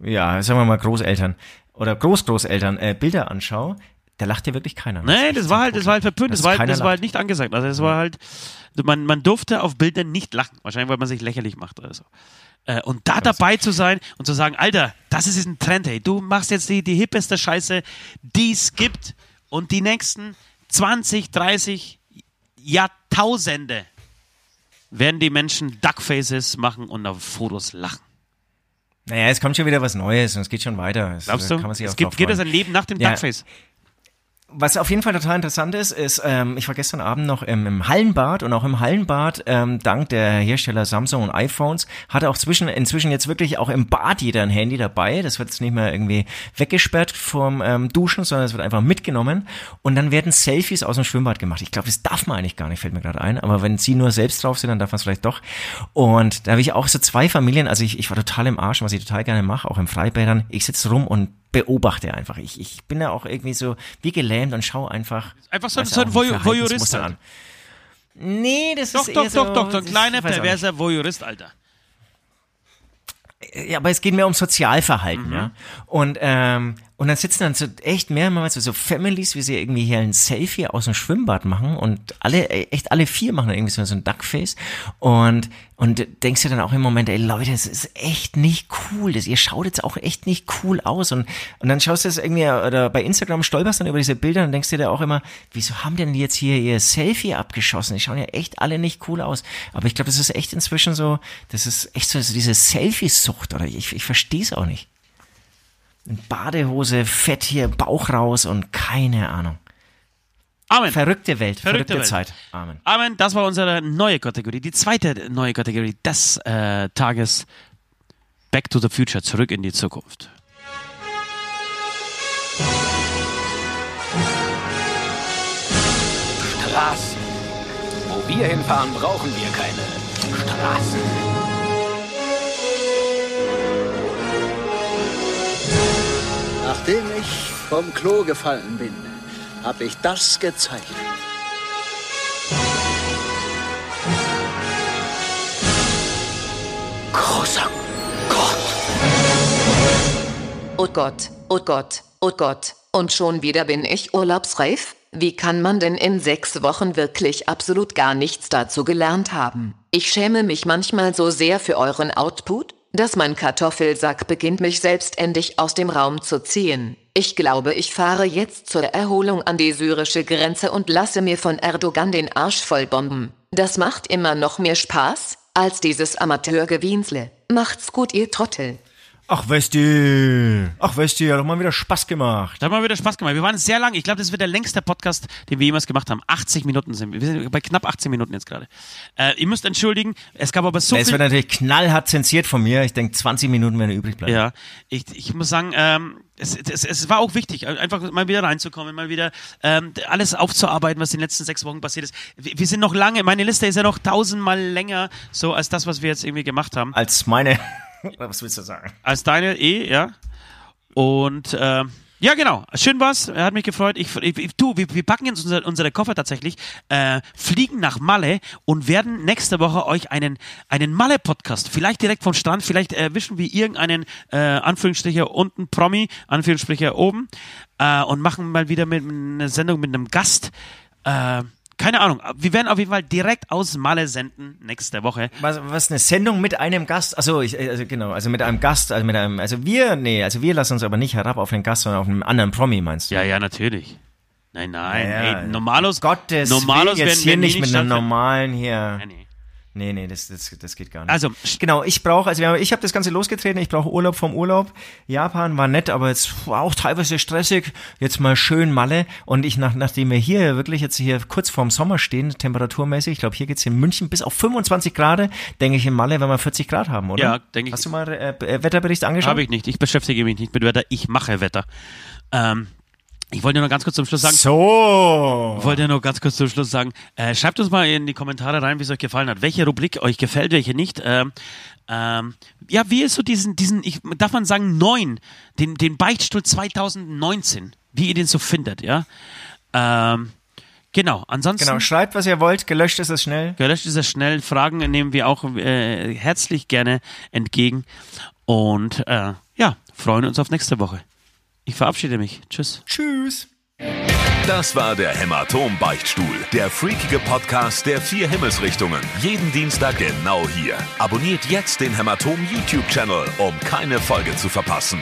Ja, sagen wir mal Großeltern oder Großgroßeltern äh, Bilder anschaue, da lacht ja wirklich keiner. Nee, das war halt, das war halt verpönt, das, war, halt, das war halt nicht angesagt. Also es war halt, man, man durfte auf Bildern nicht lachen, wahrscheinlich, weil man sich lächerlich macht oder so. Äh, und da dabei zu sein und zu sagen, Alter, das ist jetzt ein Trend, hey, du machst jetzt die, die hippeste Scheiße, die es gibt und die nächsten 20, 30 Jahrtausende werden die Menschen Duckfaces machen und auf Fotos lachen. Naja, es kommt schon wieder was Neues und es geht schon weiter. Glaubst du? Kann man sich es gibt, gibt es ein Leben nach dem ja. Duckface? Was auf jeden Fall total interessant ist, ist, ähm, ich war gestern Abend noch im, im Hallenbad und auch im Hallenbad, ähm, dank der Hersteller Samsung und iPhones, hat auch zwischen, inzwischen jetzt wirklich auch im Bad jeder ein Handy dabei. Das wird jetzt nicht mehr irgendwie weggesperrt vom ähm, Duschen, sondern es wird einfach mitgenommen. Und dann werden Selfies aus dem Schwimmbad gemacht. Ich glaube, das darf man eigentlich gar nicht, fällt mir gerade ein. Aber wenn sie nur selbst drauf sind, dann darf man es vielleicht doch. Und da habe ich auch so zwei Familien, also ich, ich war total im Arsch, was ich total gerne mache, auch im Freibädern. Ich sitze rum und beobachte einfach. Ich, ich bin ja auch irgendwie so wie gelähmt und schaue einfach. Einfach so, so ein Voy Voyeurist. Halt. Nee, das doch, ist doch, eher doch, so, doch, so ein kleiner, perverser Voyeurist, Alter. Ja, aber es geht mehr um Sozialverhalten, Mhm. ja. Und ähm, und dann sitzen dann so echt mehrmals so, Families, wie sie irgendwie hier ein Selfie aus dem Schwimmbad machen und alle, äh, echt alle vier machen dann irgendwie so, so ein Duckface und, und denkst dir dann auch im Moment, ey Leute, das ist echt nicht cool, das, ihr schaut jetzt auch echt nicht cool aus und, und dann schaust du das irgendwie, oder bei Instagram stolperst dann über diese Bilder und denkst dir da auch immer, wieso haben denn die jetzt hier ihr Selfie abgeschossen? Die schauen ja echt alle nicht cool aus. Aber ich glaube, das ist echt inzwischen so, das ist echt so, so diese Selfie-Sucht oder ich, ich verstehe es auch nicht. In Badehose, Fett hier, Bauch raus und keine Ahnung. Amen. Verrückte Welt, Verrückte verrückte, Welt. Zeit. Amen. Amen, das war unsere neue Kategorie, die zweite neue Kategorie des äh, Tages Back to the Future, zurück in die Zukunft. Straßen. Wo wir hinfahren, brauchen wir keine Straßen. Nachdem ich vom Klo gefallen bin, habe ich das gezeigt. Großer Gott. Oh Gott, oh Gott, oh Gott, und schon wieder bin ich urlaubsreif? Wie kann man denn in sechs Wochen wirklich absolut gar nichts dazu gelernt haben? Ich schäme mich manchmal so sehr für euren Output, dass mein Kartoffelsack beginnt mich selbstständig aus dem Raum zu ziehen. Ich glaube, ich fahre jetzt zur Erholung an die syrische Grenze und lasse mir von Erdogan den Arsch vollbomben. Das macht immer noch mehr Spaß, als dieses Amateurgewinsle. Macht's gut, ihr Trottel. Ach, Westi. Ach, Westi, hat doch mal wieder Spaß gemacht. Da hat mal wieder Spaß gemacht. Wir waren sehr lang. Ich glaube, das wird der längste Podcast, den wir jemals gemacht haben. 80 Minuten sind wir. Wir sind bei knapp 18 Minuten jetzt gerade. Äh, ihr müsst entschuldigen, es gab aber so Es viel... wird natürlich knallhart zensiert von mir. Ich denke, 20 Minuten werden übrig bleiben. Ja, ich, ich muss sagen, ähm, es, es, es war auch wichtig, einfach mal wieder reinzukommen, mal wieder ähm, alles aufzuarbeiten, was in den letzten sechs Wochen passiert ist. Wir, wir sind noch lange, meine Liste ist ja noch tausendmal länger, so als das, was wir jetzt irgendwie gemacht haben. Als meine. *laughs* Was willst du sagen? Als deine eh, ja. Und ähm, ja, genau. Schön war's. Er hat mich gefreut. Ich, ich, ich, du, wir, wir packen jetzt unsere, unsere Koffer tatsächlich, äh, fliegen nach Malle und werden nächste Woche euch einen, einen Malle-Podcast, vielleicht direkt vom Strand, vielleicht erwischen wir irgendeinen, äh, Anführungsstriche unten Promi, Anführungsstriche oben, äh, und machen mal wieder mit eine Sendung mit einem Gast. Äh, keine Ahnung. Wir werden auf jeden Fall direkt aus Malle senden nächste Woche. Was, was eine Sendung mit einem Gast? Also ich, also genau, also mit einem Gast, also mit einem, also wir, nee, also wir lassen uns aber nicht herab auf den Gast, sondern auf einen anderen Promi, meinst du? Ja, ja, natürlich. Nein, nein. Ja, Ey, Normalos, Gottes Normalos Willen, jetzt werden hier nicht mit einer normalen hier. Nee, nee. Nee, nee, das, das, das geht gar nicht. Also, genau, ich brauche, also ich habe das Ganze losgetreten, ich brauche Urlaub vom Urlaub. Japan war nett, aber jetzt war auch teilweise stressig. Jetzt mal schön Malle. Und ich, nach, nachdem wir hier wirklich jetzt hier kurz vorm Sommer stehen, temperaturmäßig, ich glaube, hier geht's in München bis auf 25 Grad, denke ich in Malle, wenn wir 40 Grad haben, oder? Ja, denke ich. Hast du mal äh, äh, Wetterbericht angeschaut? Habe ich nicht. Ich beschäftige mich nicht mit Wetter. Ich mache Wetter. Ähm, ich wollte nur ganz kurz zum Schluss sagen. So. wollte nur ganz kurz zum Schluss sagen, äh, schreibt uns mal in die Kommentare rein, wie es euch gefallen hat. Welche Rubrik euch gefällt, welche nicht. Ähm, ähm, ja, wie ist so diesen, diesen, ich, darf man sagen, neuen, den, den Beichtstuhl 2019, wie ihr den so findet, ja? Ähm, genau, ansonsten. Genau, schreibt, was ihr wollt, gelöscht ist es schnell. Gelöscht ist es schnell. Fragen nehmen wir auch äh, herzlich gerne entgegen. Und äh, ja, freuen uns auf nächste Woche. Ich verabschiede mich. Tschüss. Tschüss. Das war der Hämatom-Beichtstuhl, der freakige Podcast der vier Himmelsrichtungen. Jeden Dienstag genau hier. Abonniert jetzt den Hämatom YouTube-Channel, um keine Folge zu verpassen.